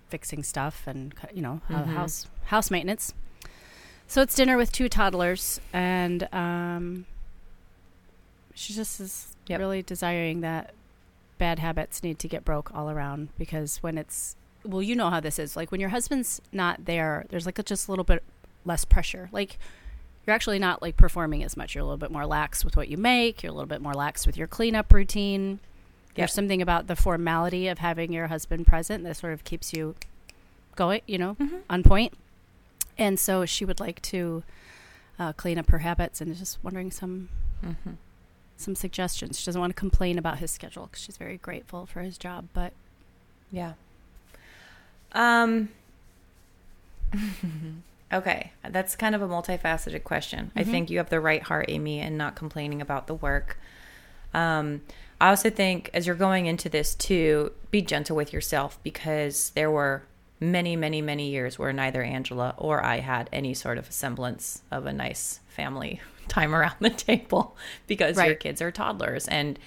fixing stuff and you know ho- house house maintenance. So it's dinner with two toddlers, and um, She just is Yep. really desiring that bad habits need to get broke all around because when it's well, you know how this is. Like when your husband's not there, there's like a, just a little bit less pressure. Like you're actually not like performing as much. You're a little bit more lax with what you make. You're a little bit more lax with your cleanup routine. There's something about the formality of having your husband present that sort of keeps you going, you know, on point. And so she would like to uh, clean up her habits and is just wondering some Mm-hmm. some suggestions. She doesn't want to complain about his schedule because she's very grateful for his job. But Yeah. Um. okay, that's kind of a multifaceted question. I think you have the right heart, Amy, and not complaining about the work. Um, I also think as you're going into this too, be gentle with yourself because there were many, many, many years where neither Angela or I had any sort of semblance of a nice family time around the table because your kids are toddlers and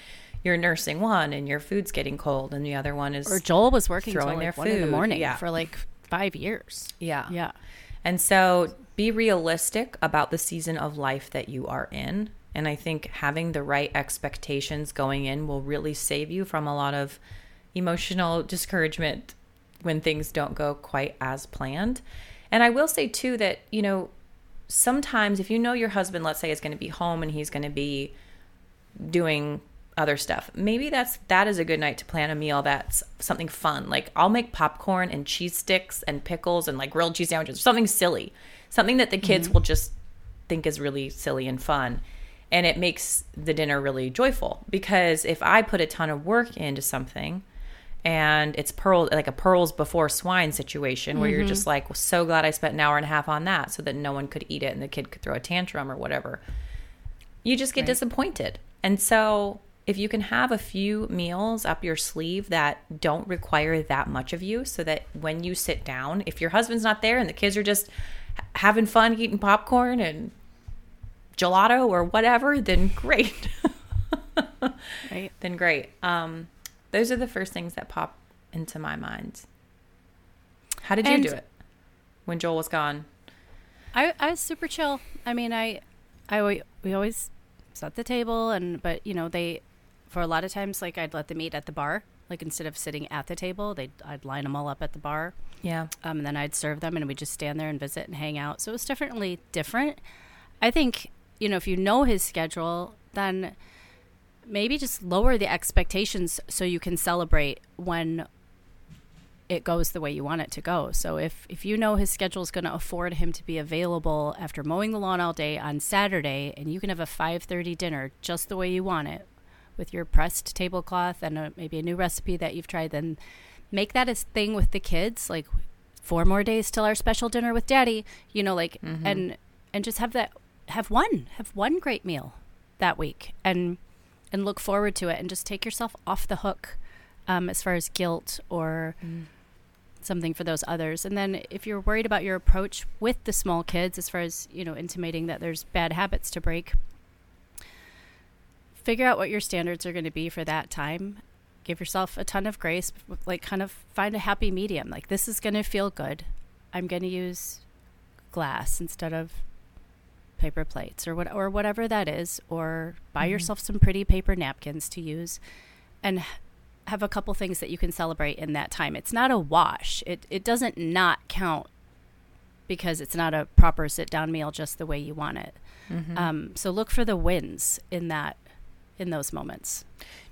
you're nursing one and your food's getting cold and the other one is or Joel was working Throwing like their one in the morning yeah. for like five years. yeah Yeah, And so be realistic about the season of life that you are in. And I think having the right expectations going in will really save you from a lot of emotional discouragement when things don't go quite as planned. And I will say too that, you know, sometimes if you know your husband, let's say, is going to be home and he's going to be doing other stuff. Maybe that's that is a good night to plan a meal that's something fun. Like I'll make popcorn and cheese sticks and pickles and like grilled cheese sandwiches, something silly. Something that the kids mm-hmm. will just think is really silly and fun. And it makes the dinner really joyful because if I put a ton of work into something and it's pearl like a pearls before swine situation where you're just like so glad I spent an hour and a half on that so that no one could eat it and the kid could throw a tantrum or whatever you just get disappointed. And so, if you can have a few meals up your sleeve that don't require that much of you, so that when you sit down, if your husband's not there and the kids are just having fun eating popcorn and gelato or whatever, then great. right. then great. Um, those are the first things that pop into my mind. How did you And- do it when Joel was gone? I I was super chill. I mean, I I we always set the table and but you know they for a lot of times like I'd let them eat at the bar. Like instead of sitting at the table, they I'd line them all up at the bar. Yeah. um, and then I'd serve them, and we'd just stand there and visit and hang out. So it was definitely different. I think you know if you know his schedule, then maybe just lower the expectations so you can celebrate when it goes the way you want it to go. So if if you know his schedule is going to afford him to be available after mowing the lawn all day on Saturday, and you can have a five thirty dinner just the way you want it, with your pressed tablecloth and a, maybe a new recipe that you've tried, then make that a thing with the kids. Like four more days till our special dinner with Daddy. You know, like mm-hmm. and and just have that have one have one great meal that week and and look forward to it and just take yourself off the hook um, as far as guilt or something for those others. And then if you're worried about your approach with the small kids, as far as you know, intimating that there's bad habits to break, figure out what your standards are going to be for that time. Give yourself a ton of grace, like kind of find a happy medium. Like this is going to feel good. I'm going to use glass instead of paper plates or what or whatever that is or buy yourself some pretty paper napkins to use and have a couple things that you can celebrate in that time. It's not a wash. It it doesn't not count because it's not a proper sit down meal just the way you want it. Um, so look for the wins in that in those moments.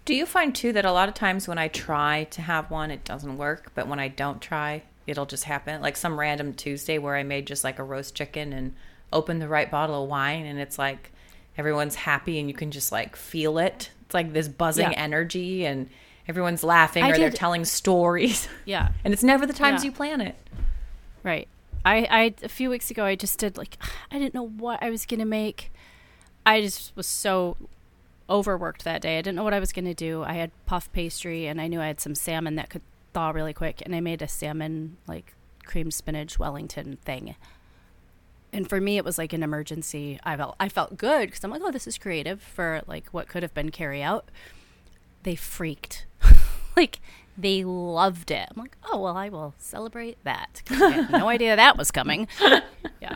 Do you find too that a lot of times when I try to have one, it doesn't work, but when I don't try, it'll just happen? Like some random Tuesday where I made just like a roast chicken and opened the right bottle of wine, and it's like everyone's happy and you can just like feel it. It's like this buzzing Yeah. energy, and everyone's laughing I or they're telling stories. Yeah. and it's never the times Yeah. you plan it. Right. I, I a few weeks ago I just did like I didn't know what I was gonna make. I just was so overworked that day. I didn't know what I was gonna do. I had puff pastry and I knew I had some salmon that could thaw really quick and I made a salmon like cream spinach Wellington thing. And for me it was like an emergency. I felt I felt good because I'm like, oh, this is creative for like what could have been carry out. They freaked. like they loved it. I'm like, oh well, I will celebrate that I had no idea that was coming. Yeah,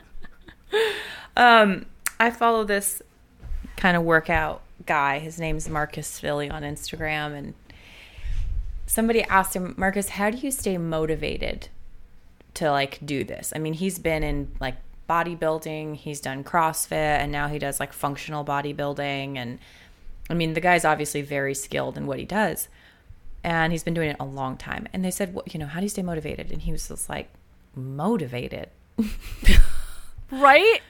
Um, I follow this kind of workout guy. His name's Marcus Filly on Instagram, and somebody asked him, Marcus, how do you stay motivated to like do this? I mean, he's been in like bodybuilding, he's done CrossFit, and now he does like functional bodybuilding. And I mean, the guy's obviously very skilled in what he does. And he's been doing it a long time. And they said, well, you know, how do you stay motivated? And he was just like, motivated, Right?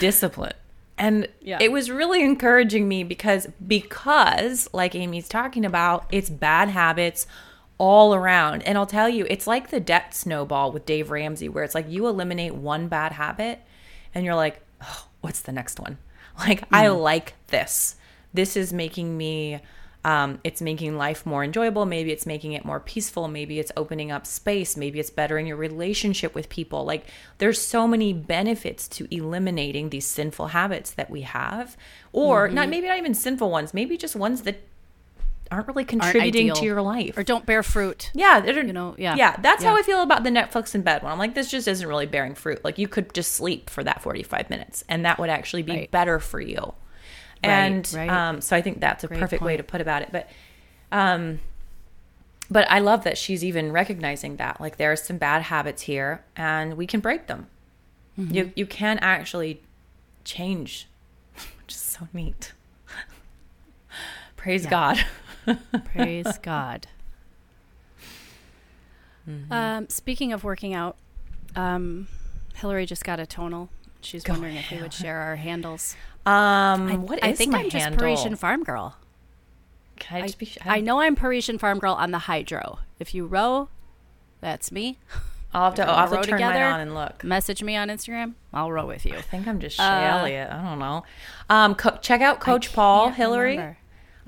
discipline. And Yeah. it was really encouraging me because because like Amy's talking about, it's bad habits all around. And I'll tell you, it's like the debt snowball with Dave Ramsey where it's like you eliminate one bad habit and you're like, oh, what's the next one? Like I like this. This is making me um, it's making life more enjoyable. Maybe it's making it more peaceful. Maybe it's opening up space. Maybe it's bettering your relationship with people. Like, there's so many benefits to eliminating these sinful habits that we have, or not maybe not even sinful ones. Maybe just ones that aren't really contributing to your life. Or don't bear fruit. Yeah, You know, yeah. yeah. That's how I feel about the Netflix in bed one. I'm like, this just isn't really bearing fruit. Like, you could just sleep for that 45 minutes, and that would actually be Right. better for you. And right. Um, so I think that's a Great perfect way to put about it. But, um, but I love that she's even recognizing that like there are some bad habits here, and we can break them. Mm-hmm. You you can actually change, which is so neat. Praise God. Praise God. Um, speaking of working out, um, Hillary just got a tonal. She's wondering if we would share our handles. Um, what is I think my I'm just handle? Parisian Farm Girl. Can I be? I know I'm Parisian Farm Girl on the Hydrow. If you row, that's me. I'll have to, I'll have to turn mine together, on and look. Message me on Instagram. I'll row with you. I think I'm just Shay Uh, Elliott. I don't know. Um, co- check out Coach Paul Hillary. remember.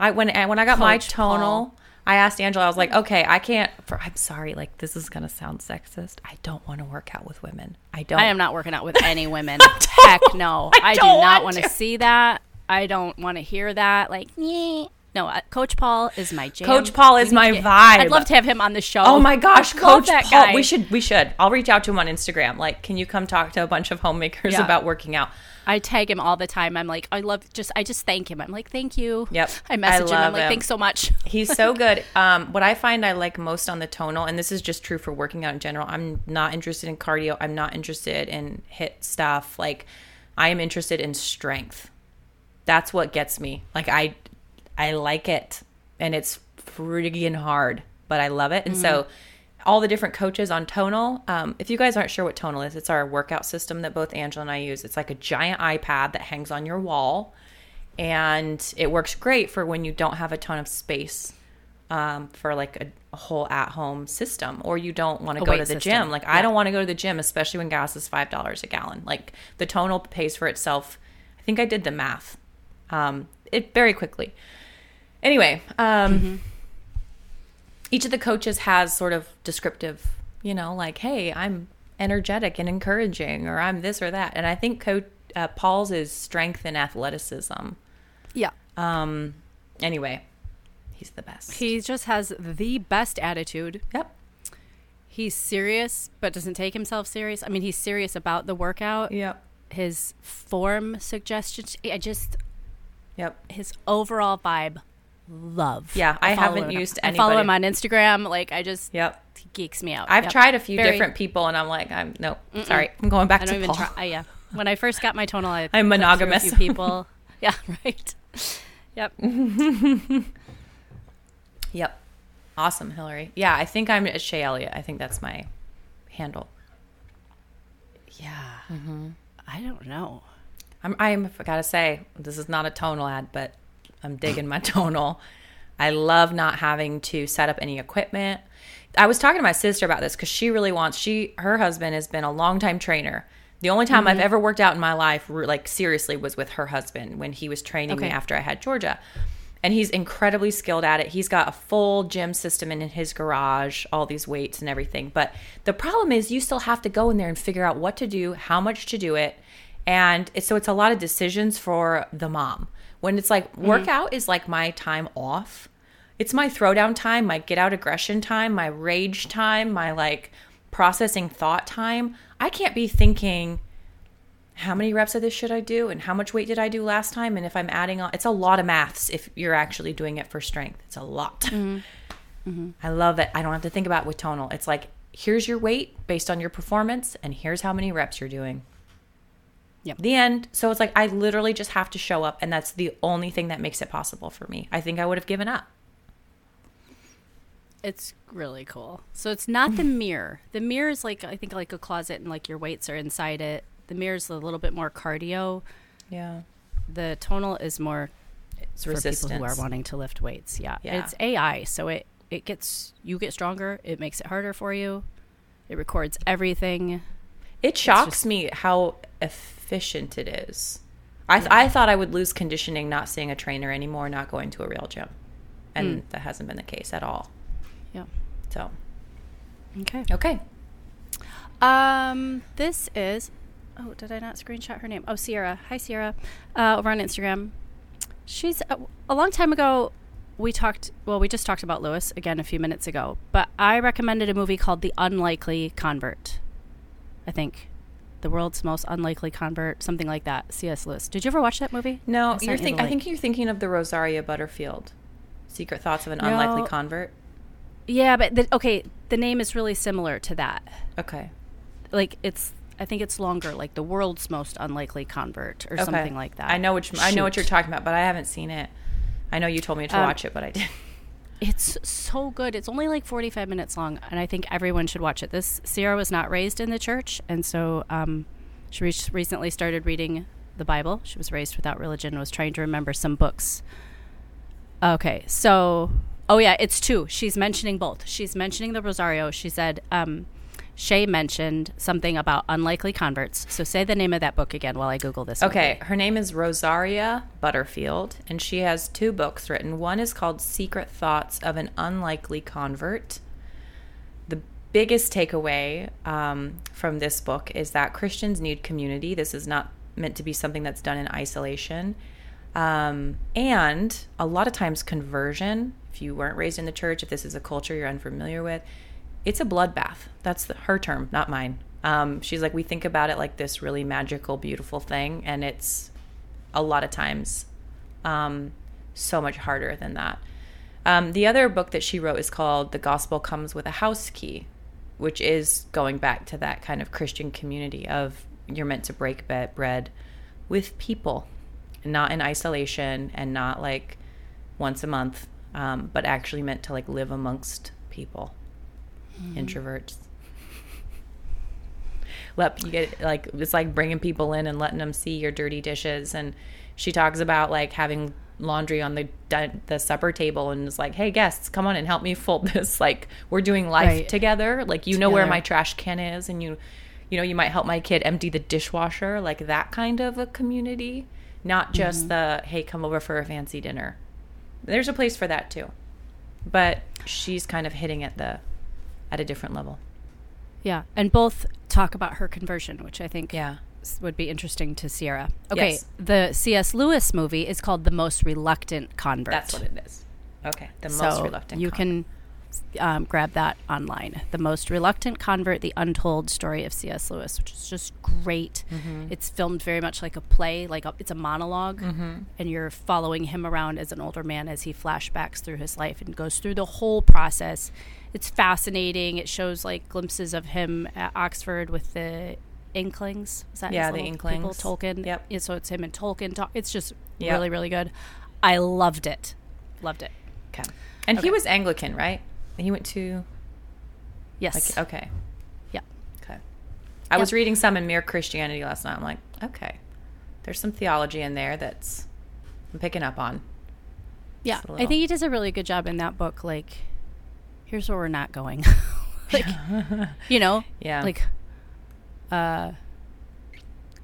I when when I got my tonal, Paul. I asked Angela. I was like, okay, I can't. For, I'm sorry. Like this is gonna sound sexist. I don't want to work out with women. I don't. I am not working out with any women. Heck no. I I, do don't want to see that. I don't want to hear that. Like, nyeh. no. Uh, Coach Paul is my jam. Coach Paul is my get- vibe. I'd love to have him on the show. Oh my gosh, Coach Paul. guy. We should we should. I'll reach out to him on Instagram. Like, can you come talk to a bunch of homemakers Yeah. about working out? I tag him all the time. I'm like, I love just. I just thank him. I'm like, thank you. Yep. I I message him. I'm like, him. thanks so much. He's so good. Um, what I find I like most on the tonal, and this is just true for working out in general. I'm not interested in cardio. I'm not interested in HIIT stuff. Like, I am interested in strength. That's what gets me. Like I, I like it, and it's friggin' hard, but I love it. And so, all the different coaches on Tonal. Um, if you guys aren't sure what Tonal is, it's our workout system that both Angela and I use. It's like a giant iPad that hangs on your wall, and it works great for when you don't have a ton of space um, for like a, a whole at-home system, or you don't want to go to the system. gym. Like I don't want to go to the gym, especially when gas is five dollars a gallon. Like the Tonal pays for itself. I think I did the math. Um, it very quickly. Anyway, um, each of the coaches has sort of descriptive, you know, like, hey, I'm energetic and encouraging, or I'm this or that. And I think Coach uh, Paul's is strength and athleticism. yeah. Um, anyway, he's the best. He just has the best attitude. yep. He's serious, but doesn't take himself serious. I mean, he's serious about the workout. Yep. His form suggestions. I just Yep. his overall vibe. Love. Yeah, I follow haven't used I follow him on Instagram. Like I just Yep. he geeks me out. I've Yep. tried a few Very- different people, and I'm like, I'm no, sorry, I'm going back I to Paul. try. I, yeah. When I first got my tonal, I I'm monogamous. A few people. yeah. Right. Yep. Yep. Awesome, Hillary. Yeah, I think I'm uh, Shay Elliott. I think that's my handle. Yeah. Mm-hmm. I don't know. I'm, I'm I gotta say, this is not a tonal ad, but I'm digging my tonal. I love not having to set up any equipment. I was talking to my sister about this because she really wants. She her husband has been a longtime trainer. The only time I've mm-hmm. ever worked out in my life, like seriously, was with her husband when he was training me after I had Georgia. And he's incredibly skilled at it. He's got a full gym system in his garage, all these weights and everything. But the problem is, you still have to go in there and figure out what to do, how much to do it, and so it's a lot of decisions for the mom. When it's like workout is like my time off. It's my throwdown time, my get out aggression time, my rage time, my like processing thought time. I can't be thinking how many reps of this should I do and how much weight did I do last time and if I'm adding on it's a lot of maths if you're actually doing it for strength. It's a lot. Mm-hmm. I love it. I don't have to think about it with tonal. It's like here's your weight based on your performance and here's how many reps you're doing. Yep. The end. So it's like I literally just have to show up and that's the only thing that makes it possible for me. I think I would have given up. It's really cool. So it's not the mirror. The mirror is like I think like a closet and like your weights are inside it. The mirror is a little bit more cardio. Yeah. The tonal is more It's for resistance. people who are wanting to lift weights. Yeah. Yeah. It's AI, so it it gets you get stronger. It makes it harder for you. It records everything. It shocks just- me how efficient it is. I, th- I thought I would lose conditioning not seeing a trainer anymore, not going to a real gym. And that hasn't been the case at all. Yeah. So, Okay. okay. Um, this is. Oh, did I not screenshot her name? Oh, Sierra. Hi, Sierra. Uh, over on Instagram. She's a, a long time ago. We talked. Well, we just talked about Lewis again a few minutes ago. But I recommended a movie called The Unlikely Convert. I think, the world's most unlikely convert, something like that. C.S. Lewis. Did you ever watch that movie? No, I you're you think, I think you're thinking of the Rosaria Butterfield. Secret Thoughts of an No. Unlikely Convert. Yeah, but the, okay, the name is really similar to that. Okay. Like it's. I think it's longer, like the world's most unlikely convert or Okay. something like that. I know which I know what you're talking about, but I haven't seen it. I know you told me to Um, watch it, but I didn't. It's so good. It's only like 45 minutes long, and I think everyone should watch it. This Sierra was not raised in the church, and so um, she re- recently started reading the Bible. She was raised without religion and was trying to remember some books. Okay, so oh yeah, it's two. She's mentioning both. She's mentioning the Rosaria. She said um, Shay mentioned something about unlikely converts. So say the name of that book again while I Google this. Okay, movie. her name is Rosaria Butterfield, and she has two books written. One is called Secret Thoughts of an Unlikely Convert. The biggest takeaway um, from this book is that Christians need community. This is not meant to be something that's done in isolation. Um, and a lot of times, conversion, if you weren't raised in the church, if this is a culture you're unfamiliar with, it's a bloodbath. That's the, her term, not mine. Um, she's like, we think about it like this really magical, beautiful thing, and it's a lot of times um, so much harder than that. Um, the other book that she wrote is called The Gospel Comes with a House Key, which is going back to that kind of Christian community of you're meant to break bread with people, not in isolation and not like once a month, um, but actually meant to like live amongst people, Mm-hmm. introverts. Let you get like it's like bringing people in and letting them see your dirty dishes, and she talks about like having laundry on the the supper table and is like, "Hey guests, come on and help me fold this." Like we're doing life Right. together. Like you know where my trash can is, and you you know you might help my kid empty the dishwasher. Like that kind of a community, not just mm-hmm. the hey, come over for a fancy dinner. There's a place for that too, but she's kind of hitting at the at a different level. Yeah, and both talk about her conversion, which I think Yeah. would be interesting to Sierra. Okay, Yes. the C.S. Lewis movie is called The Most Reluctant Convert. That's what it is. Okay, the so most reluctant. You convert. can um, grab that online. The Most Reluctant Convert: The Untold Story of C.S. Lewis, which is just great. Mm-hmm. It's filmed very much like a play, like a, it's a monolog and you're following him around as an older man as he flashbacks through his life and goes through the whole process. It's fascinating. It shows like glimpses of him at Oxford with the Inklings. Is that his Yeah, the Inklings. People, Tolkien. Yep. Yeah, so it's him and Tolkien. Talk. It's just Yep. really, really good. I loved it. Loved it. Okay. And he was Anglican, right? And he went to Yes. like okay. Yeah. Okay. I was reading some in Mere Christianity last night. I'm like, okay. There's some theology in there that's I'm picking up on. Yeah, I think he does a really good job in that book. Like, here's where we're not going. like, you know, Yeah. like, uh,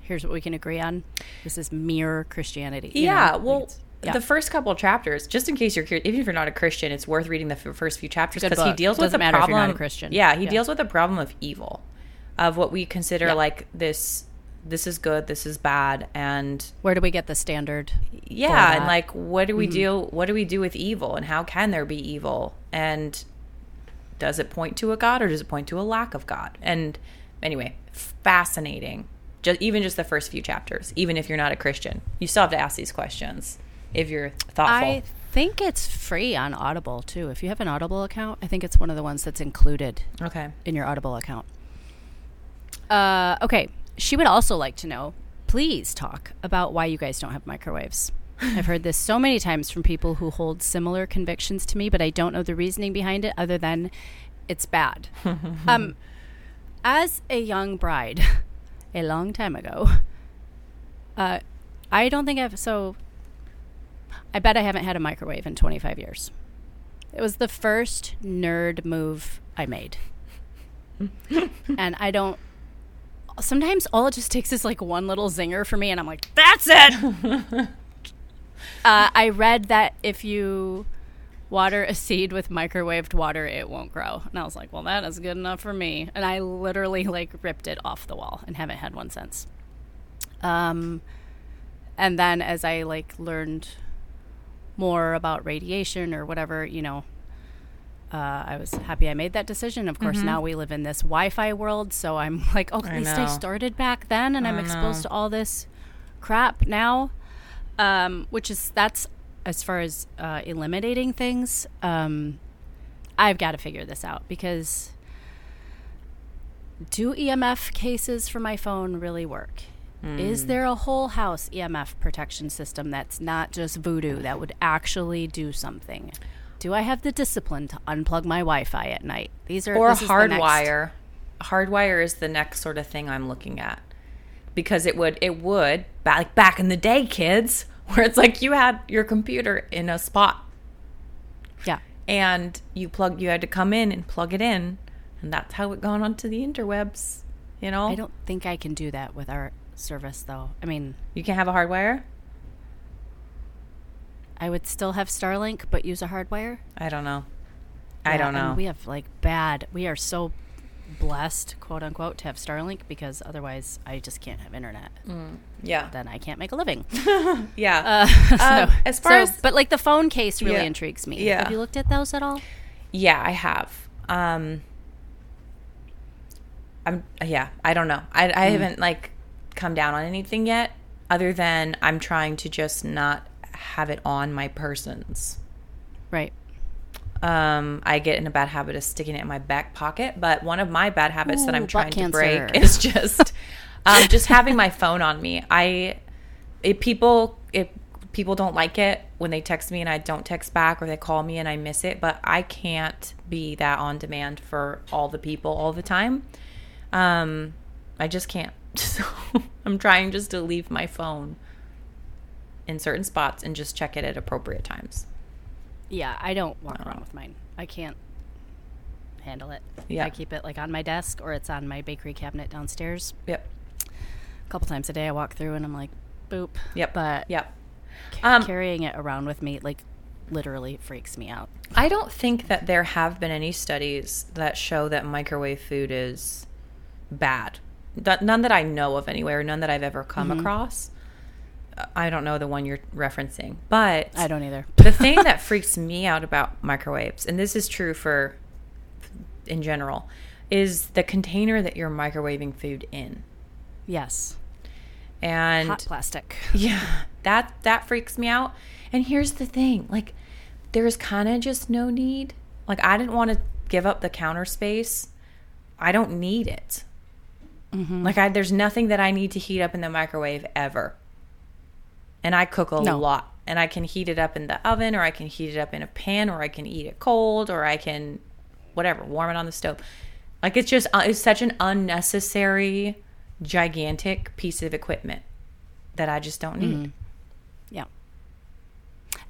here's what we can agree on. This is mere Christianity. you know? yeah, Like, well, it's- yeah. the first couple of chapters, just in case you're curious, even if you're not a Christian, it's worth reading the f- first few chapters because he deals with the problem. you're not a Christian. Yeah, he Yeah. deals with the problem of evil, of what we consider Yeah. like this. This is good. This is bad, and where do we get the standard? yeah. Mm-hmm. and like what do we do what do we do with evil and how can there be evil and does it point to a god or does it point to a lack of god and anyway fascinating Just even just the first few chapters, even if you're not a Christian, you still have to ask these questions if you're thoughtful. I think it's free on Audible too. If you have an Audible account, I think it's one of the ones that's included okay. in your Audible account. Uh, okay. She would also like to know please talk about why you guys don't have microwaves. I've heard this so many times from people who hold similar convictions to me, but I don't know the reasoning behind it other than it's bad. um, as a young bride, a long time ago, uh, I don't think I've so. I bet I haven't had a microwave in 25 years. It was the first nerd move I made. and I don't. Sometimes all it just takes is like one little zinger for me, and I'm like, that's it! Uh, I read that if you water a seed with microwaved water, it won't grow. And I was like, well, that is good enough for me. And I literally like ripped it off the wall and haven't had one since. Um, and then as I like learned more about radiation or whatever, you know, uh, I was happy I made that decision. Of course, now we live in this Wi-Fi world, so I'm like, oh, at I least I started back then, and I'm exposed know. to all this crap now. Um, which is that's as far as uh, eliminating things. Um, I've got to figure this out because do EMF cases for my phone really work? Is there a whole house EMF protection system that's not just voodoo that would actually do something? Do I have the discipline to unplug my Wi-Fi at night? These are or a this is the hardwire. Hardwire is the next sort of thing I'm looking at because it would it would back back in the day, kids, where it's like you had your computer in a spot Yeah, and you plug you had to come in and plug it in, and that's how it gone onto the interwebs. You know, I don't think I can do that with our service though. I mean, you can have a hardwire. I would still have Starlink, but use a hardwire. I don't know. I Yeah, don't know. we have like bad. We are so blessed, quote unquote, to have Starlink because otherwise I just can't have internet. yeah, Then I can't make a living. yeah. Uh, so, Um, as far so- as- but like the phone case really Yeah. intrigues me. Yeah. Have you looked at those at all? Yeah, I have. Um I'm yeah, I don't know. I I haven't like come down on anything yet other than I'm trying to just not have it on my persons. Right. Um I get in a bad habit of sticking it in my back pocket, but one of my bad habits that I'm trying to break is just um just having my phone on me. I if people if people don't like it when they text me and I don't text back or they call me and I miss it, but I can't be that on demand for all the people all the time. Um I just can't. So I'm trying just to leave my phone in certain spots and just check it at appropriate times. Yeah, I don't walk around with mine. I can't handle it. Yeah. I keep it like on my desk or it's on my bakery cabinet downstairs. Yep. A couple times a day I walk through and I'm like, boop. Yep. But Yep. Um, carrying it around with me like literally freaks me out. I don't think that there have been any studies that show that microwave food is bad. That- None that I know of anywhere, none that I've ever come across. I don't know the one you're referencing, but I don't either. the thing that freaks me out about microwaves, and this is true for in general, is the container that you're microwaving food in. yes. And Hot plastic. yeah, that that freaks me out. And here's the thing, like there's kind of just no need. Like I didn't want to give up the counter space. I don't need it. Mm-hmm. Like I there's nothing that I need to heat up in the microwave ever. And I cook a No. lot. And I can heat it up in the oven or I can heat it up in a pan or I can eat it cold or I can whatever, warm it on the stove. Like it's just uh, it's such an unnecessary gigantic piece of equipment that I just don't need. Yeah.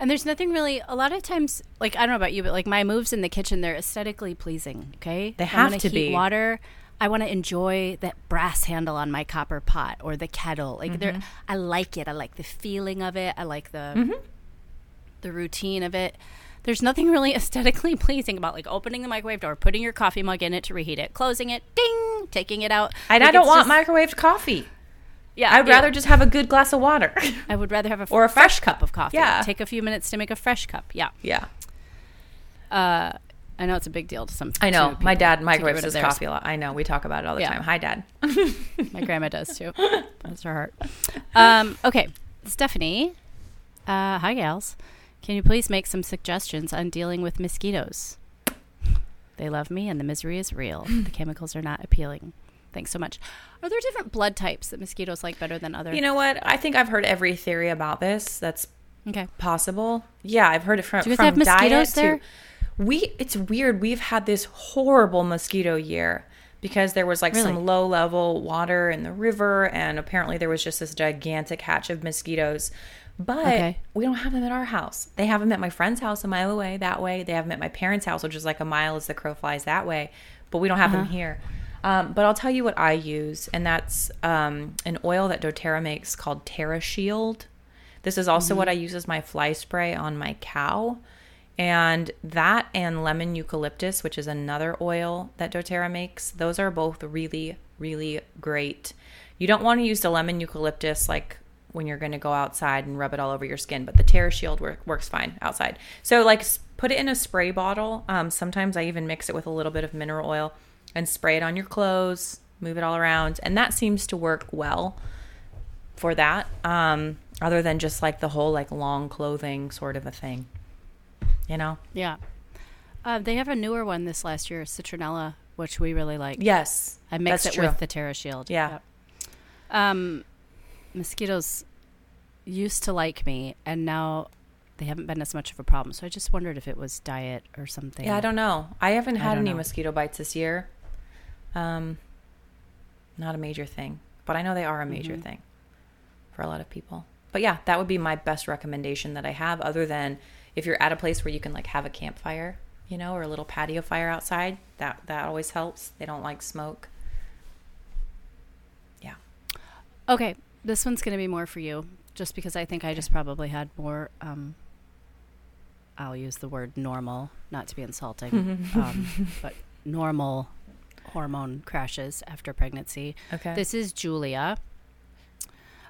And there's nothing really. A lot of times, like I don't know about you, but like my moves in the kitchen, they're aesthetically pleasing. Okay, They have to heat be. Water. I want to enjoy that brass handle on my copper pot or the kettle. Like Mm-hmm. there, I like it. I like the feeling of it. I like the Mm-hmm. the routine of it. There's nothing really aesthetically pleasing about like opening the microwave door, putting your coffee mug in it to reheat it, closing it, ding, taking it out. And Like, I don't want just- microwaved coffee. Yeah, I'd yeah. rather just have a good glass of water. I would rather have a Or a fresh cup cup. of coffee. Yeah. Take a few minutes to make a fresh cup. Yeah. yeah. I know it's a big deal to some. People. I know my dad microwaves his coffee a lot. I know we talk about it all the Yeah. time. Hi, Dad. My grandma does too. That's her heart. Um, okay, Stephanie. Uh, hi, gals. Can you please make some suggestions on dealing with mosquitoes? They love me, and the misery is real. the chemicals are not appealing. Thanks so much. Are there different blood types that mosquitoes like better than other? You know what? I think I've heard every theory about this. That's okay. possible. Yeah, I've heard it from Do you guys have mosquitoes there? to we. It's weird. We've had this horrible mosquito year because there was like Really? some low level water in the river, and apparently there was just this gigantic hatch of mosquitoes. But Okay. we don't have them at our house. They have them at my friend's house a mile away that way. They have them at my parents' house, which is like a mile as the crow flies that way. But we don't have Uh-huh. them here. Um, but I'll tell you what I use, and that's um, an oil that doTERRA makes called TerraShield. This is also what I use as my fly spray on my cow. And that and lemon eucalyptus, which is another oil that doTERRA makes, those are both really, really great. You don't want to use the lemon eucalyptus like when you're going to go outside and rub it all over your skin, but the TerraShield work, works fine outside. So, like, put it in a spray bottle. Um, sometimes I even mix it with a little bit of mineral oil and spray it on your clothes, move it all around. And that seems to work well for that um other than just like the whole like long clothing sort of a thing you know Yeah. Uh, they have a newer one this last year, citronella, which we really like. yes I mix it true. with the TerraShield. Yeah. Yep. Um, mosquitoes used to like me, and now they haven't been as much of a problem. So I just wondered if it was diet or something. yeah i don't know i haven't had don't any know. mosquito bites this year um not a major thing but i know they are a major Mm-hmm. thing for a lot of people but yeah that would be my best recommendation that i have other than if you're at a place where you can like have a campfire you know or a little patio fire outside that that always helps they don't like smoke yeah Okay, this one's going to be more for you, just because I think I just probably had more. Um, I'll use the word normal, not to be insulting, um, but normal hormone crashes after pregnancy. okay This is Julia.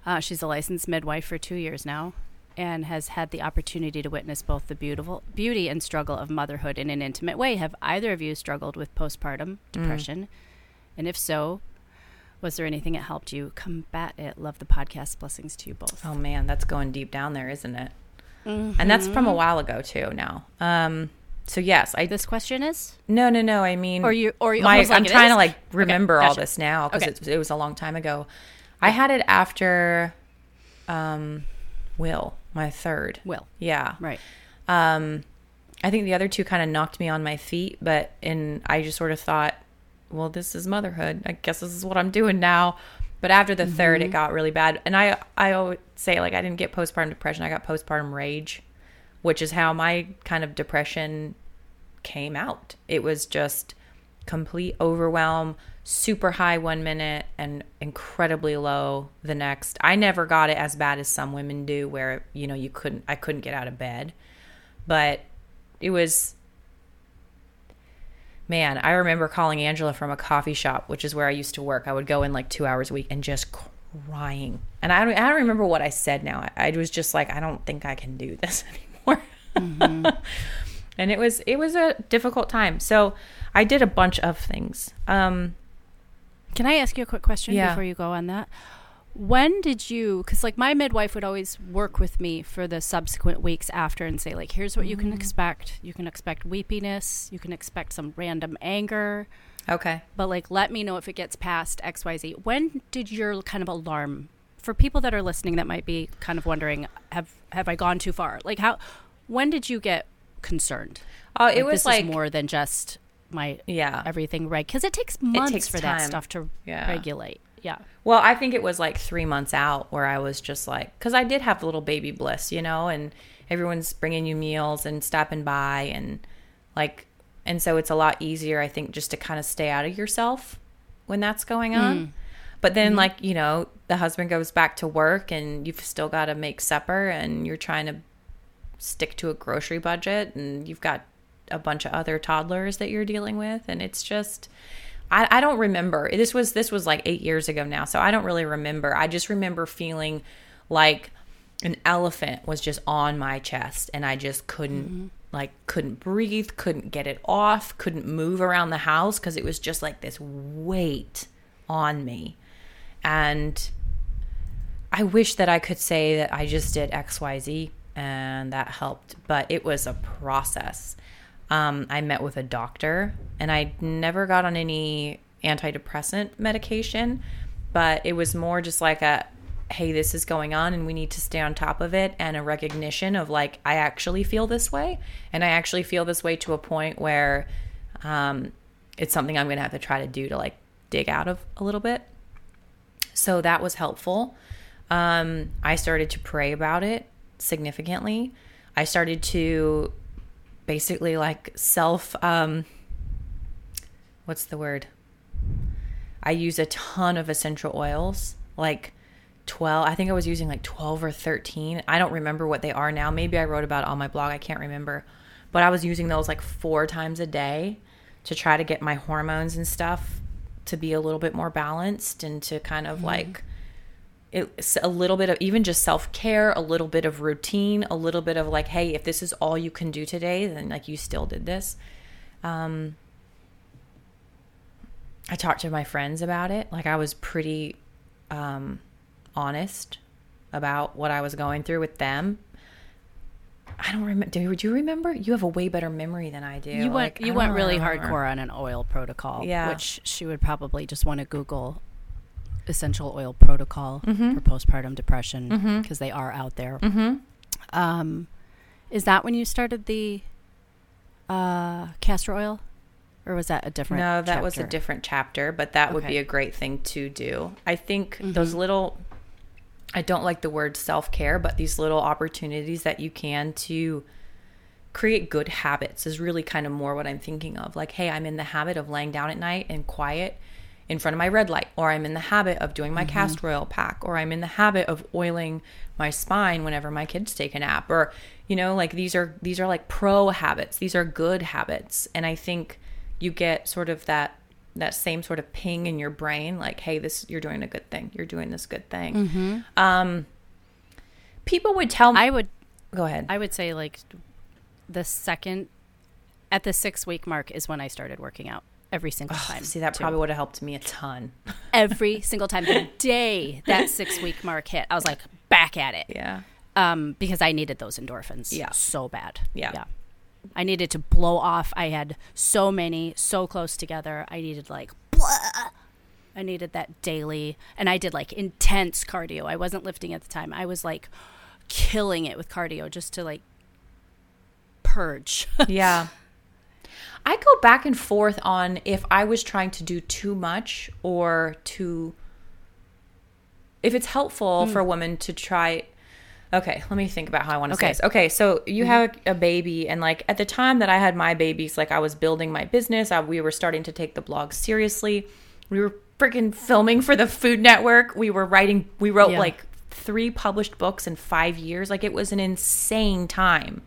Uh, she's a licensed midwife for two years now and has had the opportunity to witness both the beautiful beauty and struggle of motherhood in an intimate way. Have either of you struggled with postpartum depression? And if so, was there anything that helped you combat it? Love the podcast. Blessings to you both. Oh man, that's going deep down there, isn't it? And that's from a Mm-hmm. while ago too. Now, um, so yes, I This question is, no, no, no. I mean, or you, or you my, like I'm trying is? to like remember all gotcha. this now because Okay. it, it was a long time ago. I had it after, um, Will, my third. Will. Yeah. Right. Um, I think the other two kind of knocked me on my feet, but and I just sort of thought, well, this is motherhood. I guess this is what I'm doing now. But after the third, Mm-hmm. it got really bad, and I I always say like I didn't get postpartum depression. I got postpartum rage, which is how my kind of depression came out. It was just complete overwhelm, super high one minute and incredibly low the next. I never got it as bad as some women do where, you know, you couldn't I couldn't get out of bed. But it was man, I remember calling Angela from a coffee shop, which is where I used to work. I would go in like 2 hours a week and just crying. And I don't I don't remember what I said now. I, I was just like I don't think I can do this anymore. Mm-hmm. and it was it was a difficult time. So I did a bunch of things. Um, Can I ask you a quick question Yeah. before you go on that? When did you? Because like my midwife would always work with me for the subsequent weeks after and say like, here's what you can expect. You can expect weepiness. You can expect some random anger. okay. But like, let me know if it gets past X Y Z. When did your kind of alarm? For people that are listening, that might be kind of wondering, have have I gone too far? Like how? When did you get concerned? Oh, it Like, was like more than just my Yeah. everything right because it takes months takes for that stuff to Yeah. regulate. Yeah. Well, I think it was like three months out where I was just like, because I did have a little baby bliss, you know, and everyone's bringing you meals and stopping by, and like, and so it's a lot easier, I think, just to kind of stay out of yourself when that's going on. Mm-hmm. But then, mm-hmm. like, you know, the husband goes back to work, and you've still got to make supper, and you're trying to stick to a grocery budget, and you've got a bunch of other toddlers that you're dealing with, and it's just. I, I don't remember. This was this was like eight years ago now, so I don't really remember. I just remember feeling like an elephant was just on my chest, and I just couldn't mm-hmm. like couldn't breathe, couldn't get it off, couldn't move around the house because it was just like this weight on me. And I wish that I could say that I just did XYZ and that helped, but it was a process. Um, I met with a doctor and I never got on any antidepressant medication, but it was more just like a hey, this is going on and we need to stay on top of it and a recognition of like, I actually feel this way. And I actually feel this way to a point where um, it's something I'm going to have to try to do to like dig out of a little bit. So that was helpful. Um, I started to pray about it significantly. I started to basically like self, um, what's the word? I use a ton of essential oils, like 12 i think i was using like 12 or 13 i don't remember what they are now maybe i wrote about it on my blog i can't remember but i was using those like four times a day to try to get my hormones and stuff to be a little bit more balanced and to kind of mm-hmm. like it's a little bit of even just self-care a little bit of routine a little bit of like hey if this is all you can do today then like you still did this um i talked to my friends about it like i was pretty um honest about what I was going through with them. I don't remember. Do you remember? You have a way better memory than I do. You went. Like, you went really remember. hardcore on an oil protocol. Yeah. Which she would probably just want to Google essential oil protocol mm-hmm. for postpartum depression because mm-hmm. they are out there. Mm-hmm. Um, is that when you started the uh, castor oil? or was that a different no that chapter? was a different chapter but that okay. would be a great thing to do i think mm-hmm. those little I don't like the word self care, but these little opportunities that you can to create good habits is really kind of more what I'm thinking of. Like, hey, I'm in the habit of laying down at night and quiet in front of my red light, or I'm in the habit of doing my mm-hmm. castor oil pack, or I'm in the habit of oiling my spine whenever my kids take a nap, or you know, like these are these are like pro habits. These are good habits, and I think you get sort of that that same sort of ping in your brain like hey this you're doing a good thing you're doing this good thing mm-hmm. um people would tell me i would go ahead i would say like the second at the six week mark is when i started working out every single time see that too. probably would have helped me a ton every single time the day that six week mark hit i was like back at it yeah um because i needed those endorphins yeah so bad yeah yeah I needed to blow off. I had so many so close together. I needed like blah. I needed that daily and I did like intense cardio. I wasn't lifting at the time. I was like killing it with cardio just to like purge. yeah. I go back and forth on if I was trying to do too much or to if it's helpful mm. for a woman to try Okay, let me think about how I want to okay. say this. Okay, so you mm-hmm. have a baby, and like at the time that I had my babies, like I was building my business. I, we were starting to take the blog seriously. We were freaking filming for the Food Network. We were writing. We wrote yeah. like three published books in five years. Like it was an insane time,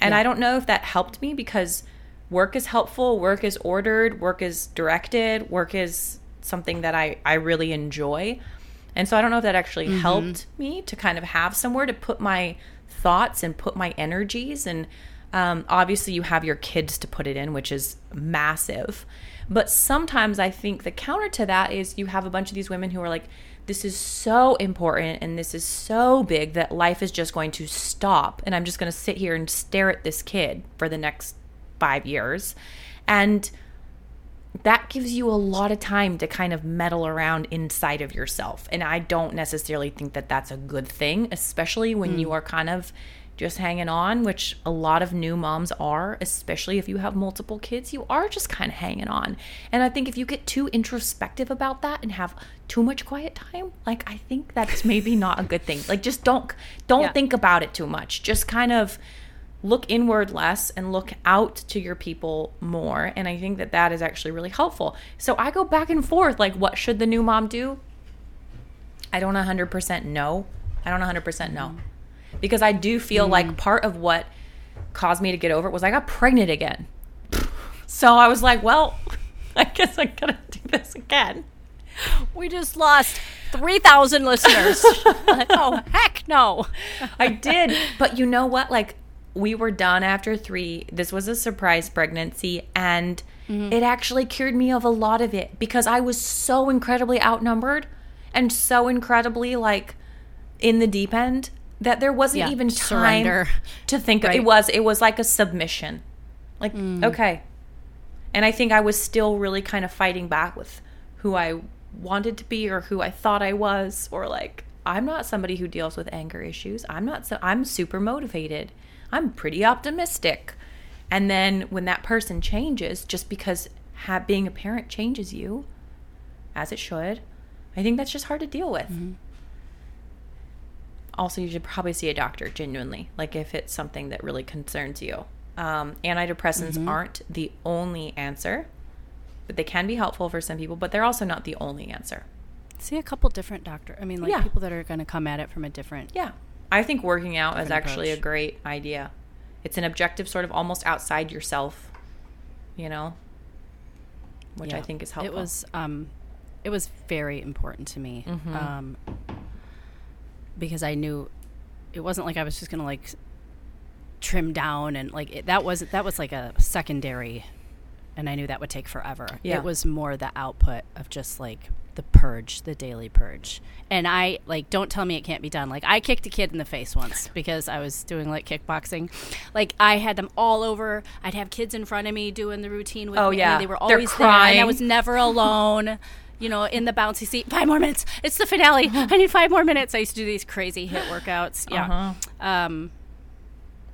and yeah. I don't know if that helped me because work is helpful. Work is ordered. Work is directed. Work is something that I I really enjoy and so I don't know if that actually mm-hmm. helped me to kind of have somewhere to put my thoughts and put my energies. And um, obviously, you have your kids to put it in, which is massive. But sometimes I think the counter to that is you have a bunch of these women who are like, this is so important and this is so big that life is just going to stop. And I'm just going to sit here and stare at this kid for the next five years. And that gives you a lot of time to kind of meddle around inside of yourself. And I don't necessarily think that that's a good thing, especially when mm. you are kind of just hanging on, which a lot of new moms are, especially if you have multiple kids, you are just kind of hanging on. And I think if you get too introspective about that and have too much quiet time, like I think that's maybe not a good thing. Like just don't don't yeah. think about it too much. Just kind of look inward less and look out to your people more. And I think that that is actually really helpful. So I go back and forth like, what should the new mom do? I don't 100% know. I don't 100% know. Because I do feel mm. like part of what caused me to get over it was I got pregnant again. So I was like, well, I guess I gotta do this again. We just lost 3,000 listeners. oh, heck no. I did. But you know what? Like, we were done after three. This was a surprise pregnancy, and Mm-hmm. it actually cured me of a lot of it because I was so incredibly outnumbered and so incredibly like in the deep end that there wasn't Yeah, even time surrender. to think of Right. it was it was like a submission like okay and i think i was still really kind of fighting back with who i wanted to be or who i thought i was or like i'm not somebody who deals with anger issues i'm not so i'm super motivated i'm pretty optimistic and then when that person changes just because ha- being a parent changes you as it should i think that's just hard to deal with also you should probably see a doctor genuinely like if it's something that really concerns you um, antidepressants aren't the only answer but they can be helpful for some people but they're also not the only answer See a couple different doctor. I mean, like Yeah. people that are going to come at it from a different. yeah i think working out is actually a great idea. It's an objective sort of almost outside yourself you know? Which i think is helpful. It was um, it was very important to me Mm-hmm. um, because I knew it wasn't like I was just gonna like trim down and like it, that was that was like a secondary, and I knew that would take forever. Yeah. It was more the output of just like the purge, the daily purge. And I like don't tell me it can't be done. Like I kicked a kid in the face once because I was doing like kickboxing. Like I had them all over. I'd have kids in front of me doing the routine with Oh, me. yeah. they were always there. And I was never alone. You know, in the bouncy seat. Five more minutes. It's the finale. I need five more minutes. I used to do these crazy HIIT workouts. Yeah. Uh-huh. Um,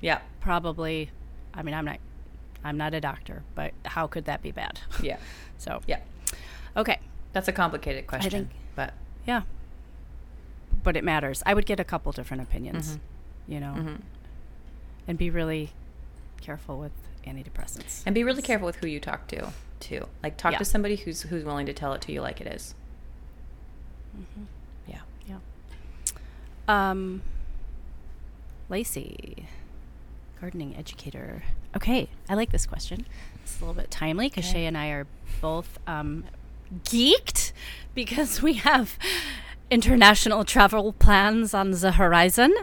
yeah probably. I mean, I'm not. I'm not a doctor, but how could that be bad? yeah So yeah okay, that's a complicated question think- but yeah. But it matters. I would get a couple different opinions. Mm-hmm. You know, and be really careful with antidepressants. and be really careful with who you talk to too like talk Yeah. to somebody who's who's willing to tell it to you like it is. yeah Yeah. Um, Lacey, gardening educator. Okay, I like this question. It's a little bit timely because Shay and I are both um, geeked because we have international travel plans on the horizon.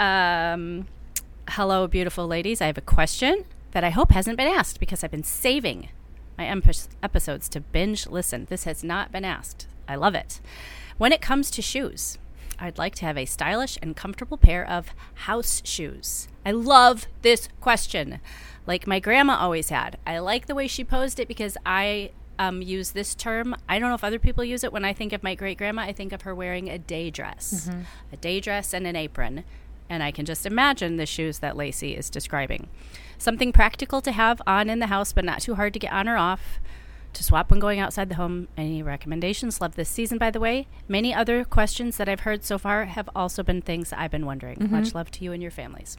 Um, hello, beautiful ladies. I have a question that I hope hasn't been asked because I've been saving my empis- episodes to binge listen. This has not been asked. I love it. When it comes to shoes, I'd like to have a stylish and comfortable pair of house shoes. I love this question, like my grandma always had. I like the way she posed it because I um, use this term. I don't know if other people use it. When I think of my great grandma, I think of her wearing a day dress, a day dress and an apron. And I can just imagine the shoes that Lacey is describing. Something practical to have on in the house, but not too hard to get on or off to swap when going outside the home. Any recommendations? Love this season, by the way. Many other questions that I've heard so far have also been things I've been wondering. Much love to you and your families.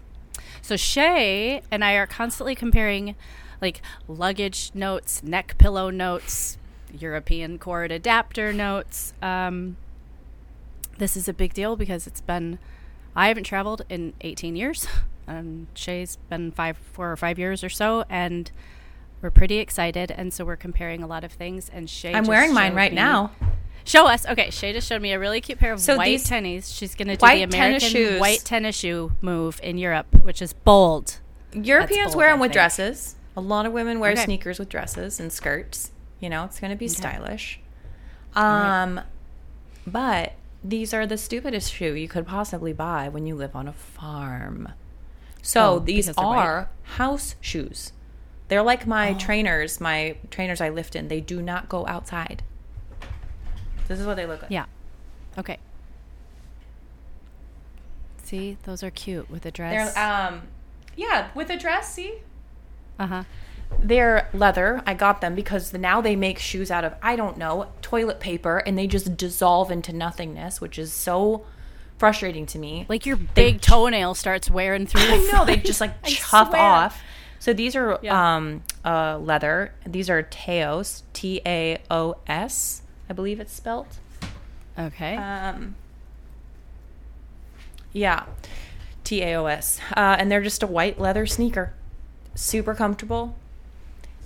So Shay and I are constantly comparing like luggage notes, neck pillow notes, European cord adapter notes. Um, this is a big deal because it's been I haven't traveled in 18 years. Um, Shay's been five, four or five years or so, and we're pretty excited. And so we're comparing a lot of things. And Shay, I'm wearing mine right me- now. Show us. Okay, Shay just showed me a really cute pair of So white these tennies. She's going to do white the tennis American shoes- white tennis shoe move in Europe, which is bold. Europeans bold, wear them with dresses. A lot of women wear Okay. sneakers with dresses and skirts. You know, it's going to be stylish. Um, but these are the stupidest shoe you could possibly buy when you live on a farm. So Oh, these they're white. are house shoes. They're like my Oh. trainers, my trainers I lift in. They do not go outside. This is what they look like. Yeah. Okay. See, those are cute with a dress. They're um, yeah, with a dress. See, uh huh. They're leather. I got them because now they make shoes out of I don't know toilet paper, and they just dissolve into nothingness, which is so frustrating to me. Like your big toenail starts wearing through. I know they just like chuff swear. off. So these are Yeah. um uh leather. These are Taos, T A O S, I believe it's spelt. Okay. Um, yeah, T A O S, uh, and they're just a white leather sneaker, super comfortable.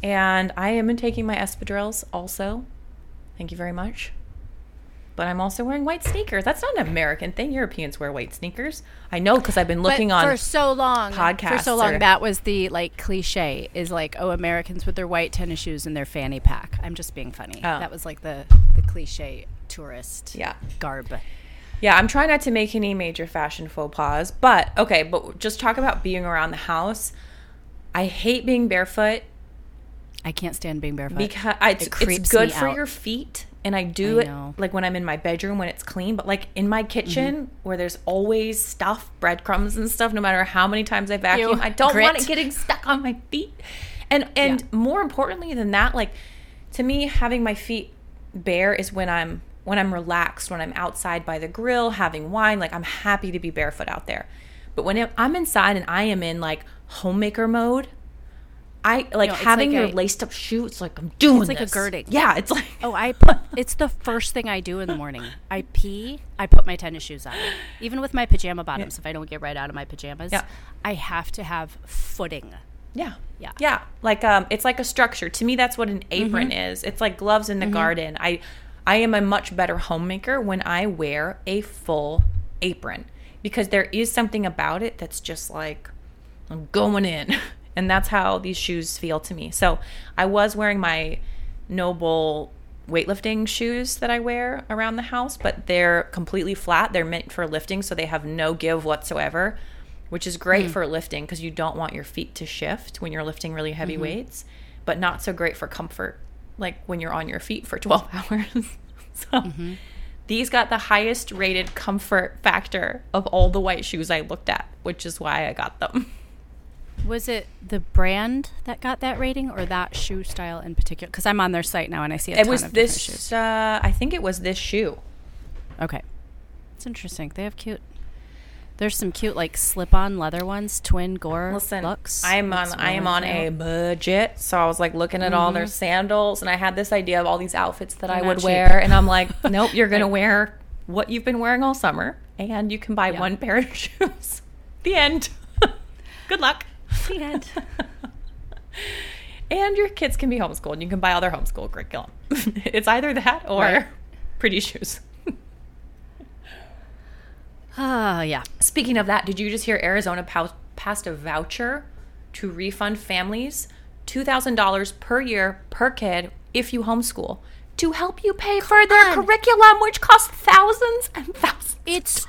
And I am taking my espadrilles also. Thank you very much. But I'm also wearing white sneakers. That's not an American thing. Europeans wear white sneakers. I know because I've been looking But on for so long. Podcast For so long, or- that was the like cliche is like, oh, Americans with their white tennis shoes and their fanny pack. I'm just being funny. Oh. That was like the the cliche tourist Yeah. garb. Yeah, I'm trying not to make any major fashion faux pas, but okay, but just talk about being around the house. I hate being barefoot I can't stand being barefoot. because I, it's, It it's good for out. your feet and I do I it like when I'm in my bedroom when it's clean, but like in my kitchen Mm-hmm. where there's always stuff, breadcrumbs and stuff no matter how many times I vacuum, Ew. I don't want it getting stuck on my feet. And and Yeah. more importantly than that, like to me having my feet bare is when I'm when I'm relaxed, when I'm outside by the grill having wine, like I'm happy to be barefoot out there. But when I'm inside and I am in like homemaker mode, I like No, having like your a- laced up shoes. Like I'm doing It's like a this. girding. Yeah, it's like Oh, I put it's the first thing I do in the morning. I pee, I put my tennis shoes on. Even with my pajama bottoms, if I don't get right out of my pajamas, Yeah. I have to have footing. yeah, Yeah. yeah. Like um, it's like a structure. To me, that's what an apron Mm-hmm. is. It's like gloves in the garden. I, I am a much better homemaker when I wear a full apron because there is something about it that's just like I'm going in. And that's how these shoes feel to me. So I was wearing my NOBULL weightlifting shoes that I wear around the house, but they're completely flat. They're meant for lifting, so they have no give whatsoever, which is great hmm. for lifting because you don't want your feet to shift when you're lifting really heavy mm-hmm. weights, but not so great for comfort, like when you're on your feet for 12 hours. so mm-hmm. these got the highest rated comfort factor of all the white shoes I looked at, which is why I got them. Was it the brand that got that rating or that shoe style in particular? Because I'm on their site now and I see a It was of different shoes. this. Uh, I think it was this shoe. Okay. It's interesting. They have cute. There's some cute like slip-on leather ones, twin gore Listen, looks. I'm on. I am on a budget, so I was like looking at all their sandals, and I had this idea of all these outfits that I They're would cheap. wear, and I'm like, nope, you're gonna wear what you've been wearing all summer, and you can buy Yeah. one pair of shoes. the end. Good luck. The end. And your kids can be homeschooled. And You can buy all their homeschool curriculum. it's either that or Right. pretty shoes. Ah, yeah. Speaking of that, did you just hear Arizona passed a voucher to refund families $2,000 per year per kid if you homeschool to help you pay for their on. curriculum, which costs thousands and thousands It's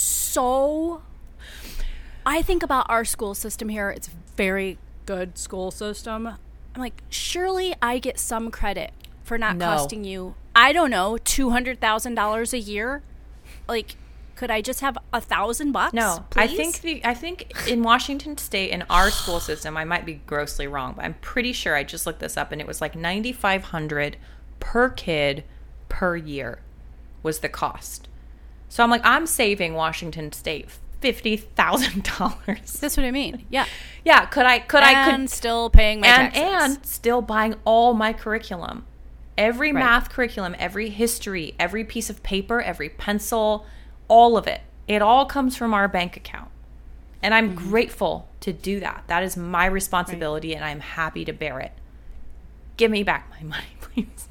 so I think about our school system here. It's very good school system. I'm like, surely I get some credit for not No. costing you, I don't know, two hundred thousand dollars a year. Like, could I just have a thousand bucks? No, I think the I think in Washington State in our school system, I might be grossly wrong, but I'm pretty sure I just looked this up and it was like 9500 per kid per year was the cost. So I'm like I'm saving Washington State $50,000. that's what I mean. Yeah, Yeah, could I could I and could still paying my and taxes. and still buying all my curriculum. Every Right. math curriculum, every history, every piece of paper, every pencil, all of it. It all comes from our bank account. And I'm Mm-hmm. grateful to do that. That is my responsibility and I'm happy to bear it. Give me back my money, please.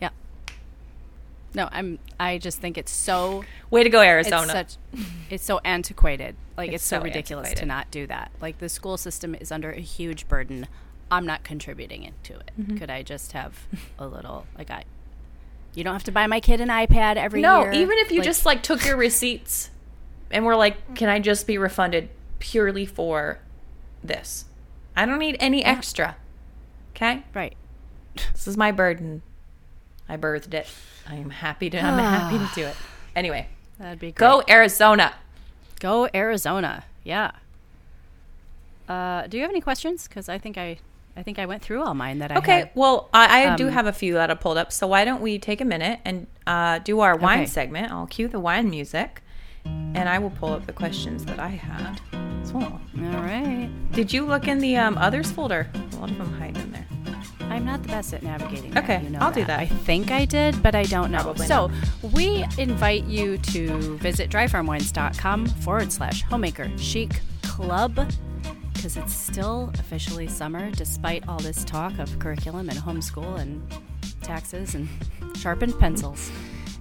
yeah. No, I'm. I just think it's so Way to go, it's Arizona. such it's so antiquated like it's, It's so, so ridiculous to not do that like the school system is under a huge burden i'm not contributing into it Mm-hmm. could i just have a little like i you don't have to buy my kid an ipad every no, year even if you Like, just like took your receipts and were like, can I just be refunded purely for this? I don't need any extra. Okay? right This is my burden. I birthed it. I am happy to. I'm happy to do it. Anyway, that'd be great. go Arizona. go arizona yeah uh do you have any questions because i think i i think i went through all mine that i Okay. had. Well, I, I do Um, have a few that I pulled up. So why don't we take a minute and uh, do our wine Okay. segment? I'll cue the wine music, and I will pull up the questions that I had. So, all right did you look in the um, others folder? A lot of them hide in there. I'm not the best at navigating. Okay, that, you know I'll do that. I think I did, but I don't know. Probably so we invite you to visit dryfarmwines.com forward slash homemaker chic club because it's still officially summer despite all this talk of curriculum and homeschool and taxes and sharpened pencils.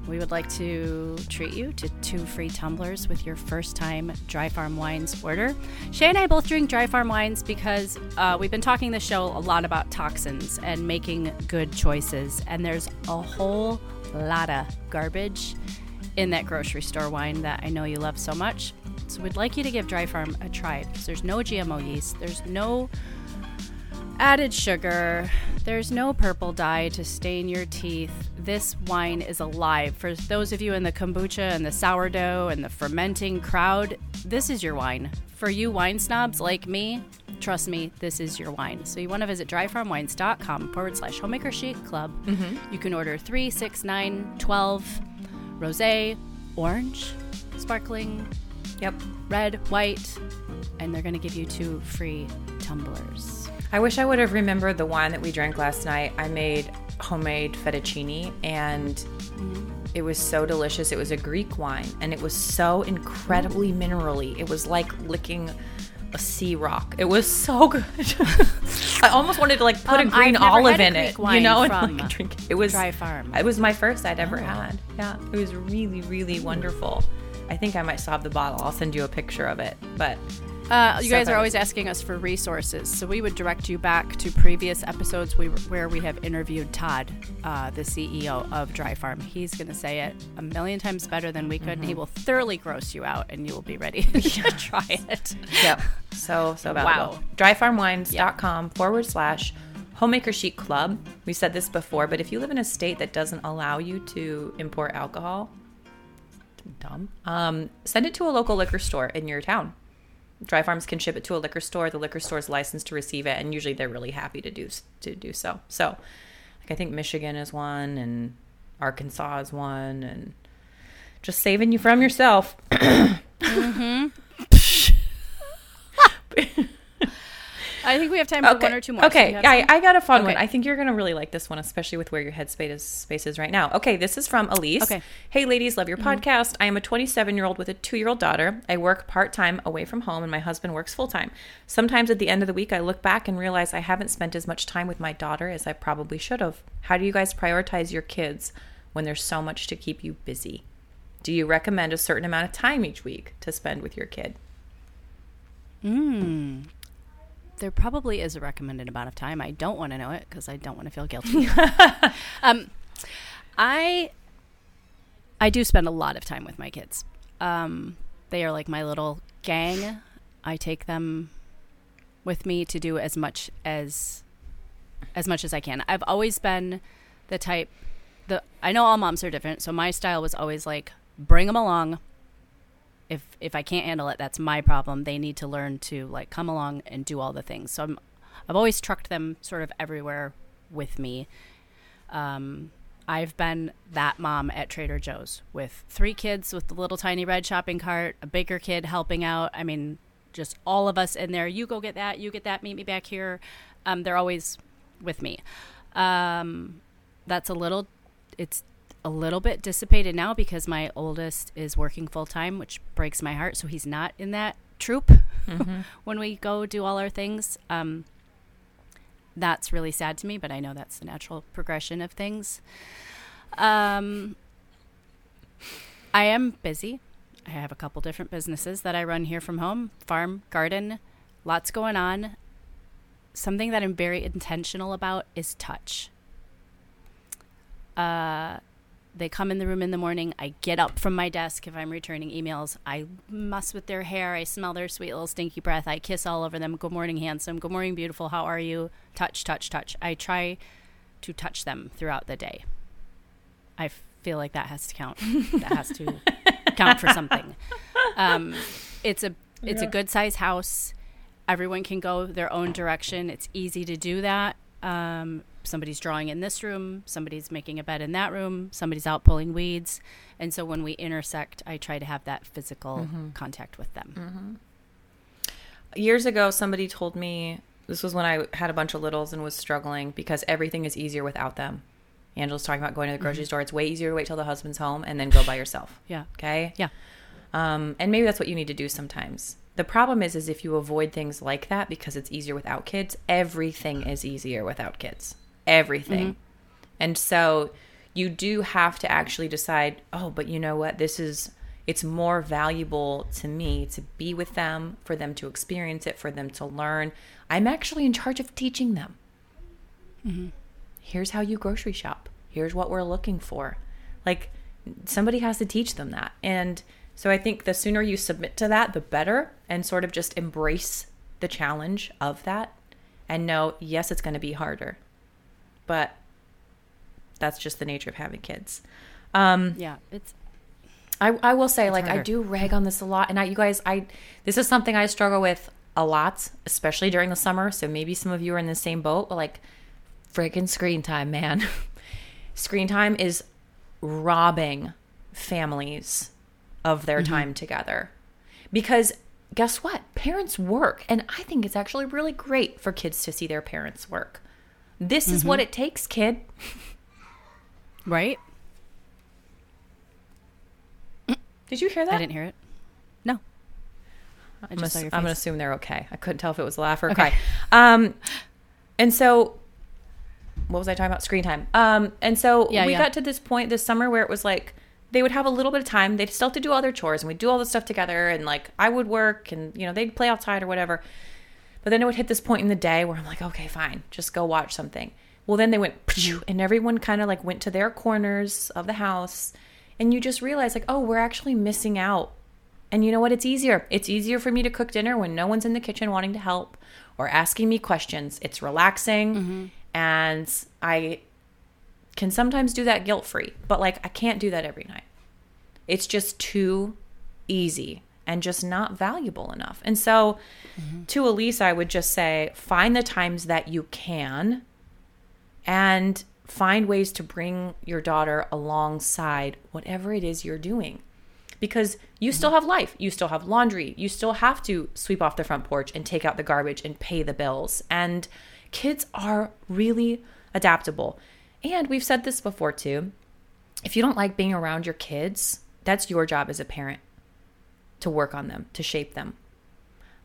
We would like to treat you to two free tumblers with your first time Dry Farm Wines order. Shay and I both drink Dry Farm wines because uh, we've been talking this show a lot about toxins and making good choices. And there's a whole lot of garbage in that grocery store wine that I know you love so much. So we'd like you to give Dry Farm a try because there's no GMO yeast, there's no added sugar. There's no purple dye to stain your teeth. This wine is alive. For those of you in the kombucha and the sourdough and the fermenting crowd, this is your wine. For you wine snobs like me, trust me, this is your wine. So you want to visit dryfarmwines.com forward slash homemaker chic club. Mm-hmm. You can order 3, 6, 9, 12, rose, orange, sparkling, Yep. red, white, and they're going to give you two free tumblers. I wish I would have remembered the wine that we drank last night. I made homemade fettuccine and it was so delicious. It was a Greek wine and it was so incredibly minerally. It was like licking a sea rock. It was so good. I almost wanted to like put Um, a green olive a in it, you know, and like drink it. It was Dry Farm. It was my first I'd ever Oh. had. Yeah, it was really, really wonderful. I think I might still have the bottle. I'll send you a picture of it. But Uh, you guys are always asking us for resources, so we would direct you back to previous episodes we, where we have interviewed Todd, uh, the CEO of Dry Farm. He's going to say it a million times better than we could, and he will thoroughly gross you out, and you will be ready to try it. Yep. So, so valuable. Wow. Dryfarmwines.com forward slash homemaker chic club. We said this before, but if you live in a state that doesn't allow you to import alcohol, dumb, um, send it to a local liquor store in your town. Dry Farms can ship it to a liquor store. The liquor store is licensed to receive it, and usually they're really happy to do to do so. So, like I think Michigan is one, and Arkansas is one, and just saving you from yourself. Mm-hmm. I think we have time for one or two more. Okay, have I. I got a fun one. I think you're gonna really like this one, especially with where your headspace is, space is right now. Okay, this is from Elise. Okay. Mm-hmm. Hey, ladies, love your podcast. I am a 27 year old with a two year old daughter. I work part time away from home, and my husband works full time. Sometimes at the end of the week, I look back and realize I haven't spent as much time with my daughter as I probably should have. How do you guys prioritize your kids when there's so much to keep you busy? Do you recommend a certain amount of time each week to spend with your kid? There probably is a recommended amount of time. I don't want to know it because I don't want to feel guilty. um, I I do spend a lot of time with my kids. Um, they are like my little gang. I take them with me to do as much as as much as I can. I've always been the type the I know all moms are different, so my style was always like bring them along. If if I can't handle it, that's my problem. They need to learn to like come along and do all the things. So I'm I've always trucked them sort of everywhere with me. Um, I've been that mom at Trader Joe's with three kids with the little tiny red shopping cart, a bigger kid helping out. I mean, just all of us in there. You go get that, you get that, meet me back here. Um, they're always with me. Um, that's a little, it's a little bit dissipated now because my oldest is working full time, which breaks my heart. So he's not in that troop when we go do all our things. Um, that's really sad to me, but I know that's the natural progression of things. Um, I am busy. I have a couple different businesses that I run here from home farm, garden, lots going on. Something that I'm very intentional about is touch. Uh, they come in the room in the morning. I get up from my desk if I'm returning emails. I mess with their hair. I smell their sweet little stinky breath. I kiss all over them. Good morning, handsome. Good morning, beautiful. How are you? Touch, touch, touch. I try to touch them throughout the day. I feel like that has to count. that has to count for something. Um, it's a it's a good size house. Everyone can go their own direction. It's easy to do that. Um, somebody's drawing in this room, somebody's making a bed in that room, somebody's out pulling weeds, and so when we intersect, I try to have that physical mm-hmm. contact with them. Mm-hmm. years ago somebody told me this was when i had a bunch of littles and was struggling because everything is easier without them. Angela's talking about going to the grocery mm-hmm. store. It's way easier to wait till the husband's home and then go by yourself. Yeah. okay? Yeah. um, and maybe that's what you need to do sometimes. The problem is is if you avoid things like that because it's easier without kids everything is easier without kids everything mm-hmm. and so you do have to actually decide, oh, but you know what? This is it's more valuable to me to be with them, for them to experience it, for them to learn. I'm actually in charge of teaching them. Mm-hmm. Here's how you grocery shop. Here's what we're looking for. Like somebody has to teach them that. And so I think the sooner you submit to that, the better, and sort of just embrace the challenge of that and know, yes, it's going to be harder, but that's just the nature of having kids. Um, Yeah, it's I, I will say, like, I do rag on this a lot. And I, you guys, I, this is something I struggle with a lot, especially during the summer. So maybe some of you are in the same boat, but like, freaking screen time, man. screen time is robbing families of their time together. Because guess what? Parents work. And I think it's actually really great for kids to see their parents work. This is what it takes, kid. right. Did you hear that? I didn't hear it. No. I I'm, ass- I'm gonna assume they're okay. I couldn't tell if it was a laugh or a Okay. cry. Um, and so, what was I talking about? Screen time. Um, and so Yeah, we yeah. got to this point this summer where it was like they would have a little bit of time. They'd still have to do all their chores, and we'd do all this stuff together. And like I would work, and you know they'd play outside or whatever. But then it would hit this point in the day where I'm like, okay, fine, just go watch something. Well, then they went, and everyone kind of like went to their corners of the house, and you just realize like, oh, we're actually missing out and you know what? It's easier. It's easier for me to cook dinner when no one's in the kitchen wanting to help or asking me questions. It's relaxing. Mm-hmm. And I can sometimes do that guilt free, but like I can't do that every night. It's just too easy and just not valuable enough. And so to Elise, I would just say find the times that you can and find ways to bring your daughter alongside whatever it is you're doing because you still have life. You still have laundry. You still have to sweep off the front porch and take out the garbage and pay the bills. And kids are really adaptable. And we've said this before too. If you don't like being around your kids, that's your job as a parent to work on them, to shape them,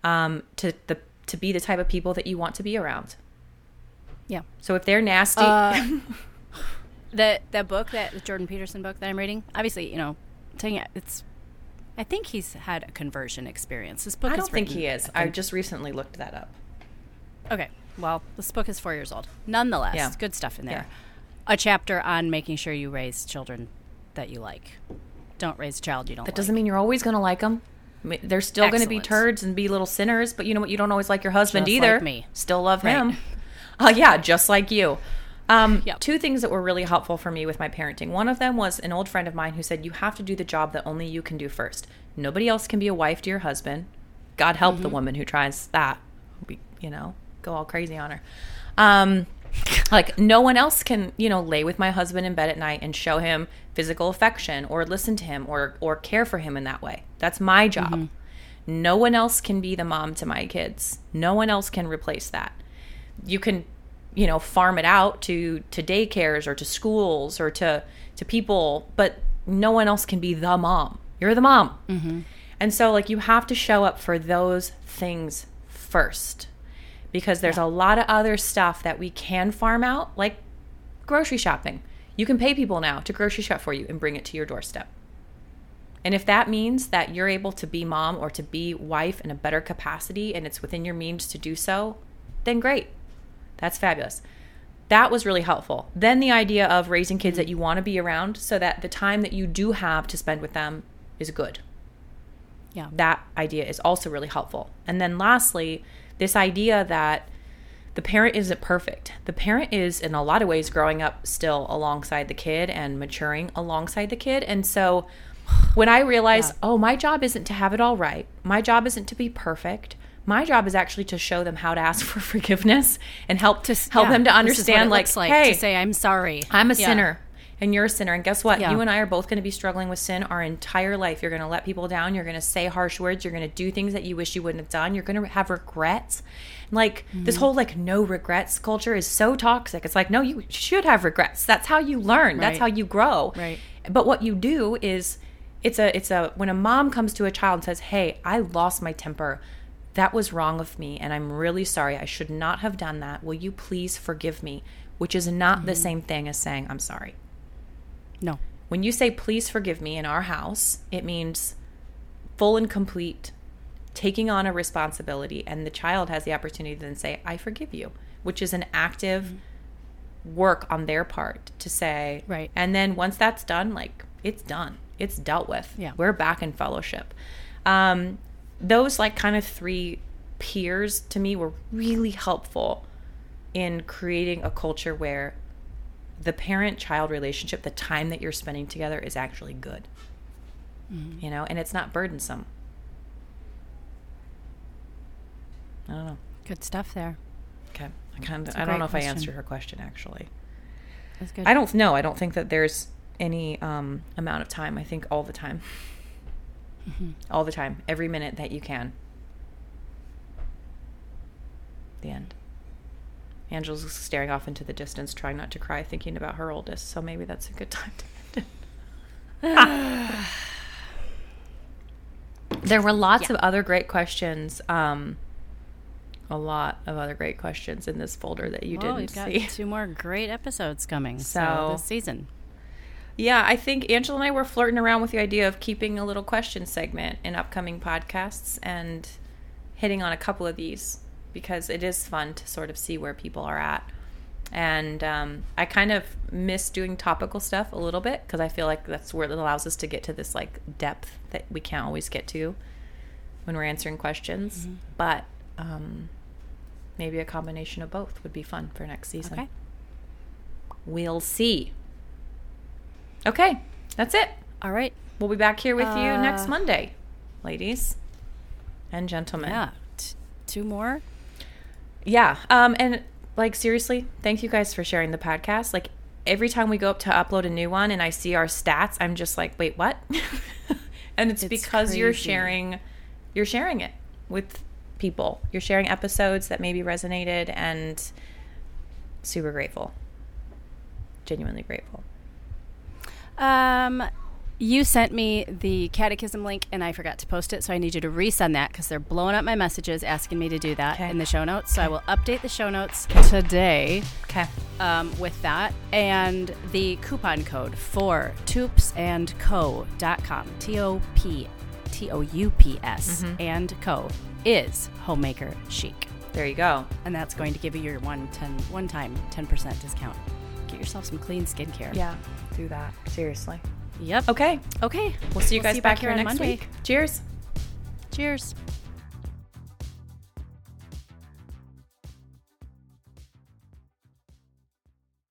um, to the to be the type of people that you want to be around. Yeah. So if they're nasty, Uh, that that book that the Jordan Peterson book that I'm reading, obviously, you know, taking it's. I think he's had a conversion experience. This book. I don't think written- he is. I I just recently looked that up. Okay. Well, this book is four years old. Nonetheless, Yeah. good stuff in there. Yeah. A chapter on making sure you raise children that you like. Don't raise a child you don't That like. doesn't mean you're always going to like them. They're still going to be turds and be little sinners, but you know what? You don't always like your husband Just either. like me. Still love Right. him. Uh, yeah, just like you. Um, Yep. Two things that were really helpful for me with my parenting. One of them was an old friend of mine who said, You have to do the job that only you can do first. Nobody else can be a wife to your husband. God help Mm-hmm. the woman who tries that. Be, you know, go all crazy on her. Um, like no one else can you know lay with my husband in bed at night and show him physical affection or listen to him or or care for him in that way. That's my job. Mm-hmm. No one else can be the mom to my kids. No one else can replace that. You can you know farm it out to to daycares or to schools or to to people but no one else can be the mom. You're the mom. Mm-hmm. And so like you have to show up for those things first because there's a lot of other stuff that we can farm out like grocery shopping you can pay people now to grocery shop for you and bring it to your doorstep and if that means that you're able to be mom or to be wife in a better capacity and it's within your means to do so, then great. That's fabulous. That was really helpful. Then the idea of raising kids that you want to be around so that the time that you do have to spend with them is good. Yeah. That idea is also really helpful. And then lastly, this idea that the parent isn't perfect. The parent is, in a lot of ways, growing up still alongside the kid and maturing alongside the kid. And so when I realized, oh, my job isn't to have it all right, my job isn't to be perfect. My job is actually to show them how to ask for forgiveness and help to help Yeah, them to this is what understand, like, like hey, to say I'm sorry. I'm a Yeah. sinner and you're a sinner. And guess what? Yeah. You and I are both going to be struggling with sin our entire life. You're going to let people down. You're going to say harsh words. You're going to do things that you wish you wouldn't have done. You're going to have regrets. Like this Mm-hmm. whole like no regrets culture is so toxic. It's like, no, you should have regrets. That's how you learn. That's how you grow. Right. But what you do is it's a it's a when a mom comes to a child and says, "Hey, I lost my temper. That was wrong of me and I'm really sorry. I should not have done that. Will you please forgive me?" Which is not Mm-hmm. the same thing as saying, "I'm sorry." No. When you say please forgive me in our house, it means full and complete taking on a responsibility and the child has the opportunity to then say I forgive you, which is an active work on their part to say Right. And then once that's done, like it's done. It's dealt with. Yeah. We're back in fellowship. Um those like kind of three peers to me were really helpful in creating a culture where the parent child relationship, the time that you're spending together is actually good. You know, and it's not burdensome. I don't know. Good stuff there. Okay. I kind of I don't know if I answered her question actually. That's good. I don't know. I don't think that there's any um, amount of time. I think all the time. All the time. Every minute that you can. The end. Angela's staring off into the distance, trying not to cry, thinking about her oldest. So maybe that's a good time to end it. there were lots of other great questions. Um, a lot of other great questions in this folder that you well, didn't we've got see. two more great episodes coming. So, So- this season. Yeah, I think Angela and I were flirting around with the idea of keeping a little question segment in upcoming podcasts and hitting on a couple of these because it is fun to sort of see where people are at. And um, I kind of miss doing topical stuff a little bit because I feel like that's where it allows us to get to this like depth that we can't always get to when we're answering questions. But um, maybe a combination of both would be fun for next season. Okay. We'll see. Okay, that's it. All right. We'll be back here with you next Uh, Monday, ladies and gentlemen. Yeah. T- two more. Yeah. Um, and like seriously, thank you guys for sharing the podcast. Like every time we go up to upload a new one and I see our stats, I'm just like, wait, what? and it's, It's because you're sharing you're sharing it with people. You're sharing episodes that maybe resonated and super grateful. Genuinely grateful. Um, you sent me the catechism link and I forgot to post it, so I need you to resend that because they're blowing up my messages asking me to do that Okay. in the show notes. So I will update the show notes today Okay. um, with that and the coupon code for toupsandco.com. T O P T O U P S and co is homemaker chic. There you go. And that's going to give you your one ten one time 10% discount. Get yourself some clean skincare. Yeah. Do that. Seriously. Yep. Okay. Okay. We'll see you We'll guys back, here on next Monday. week. Cheers. Cheers.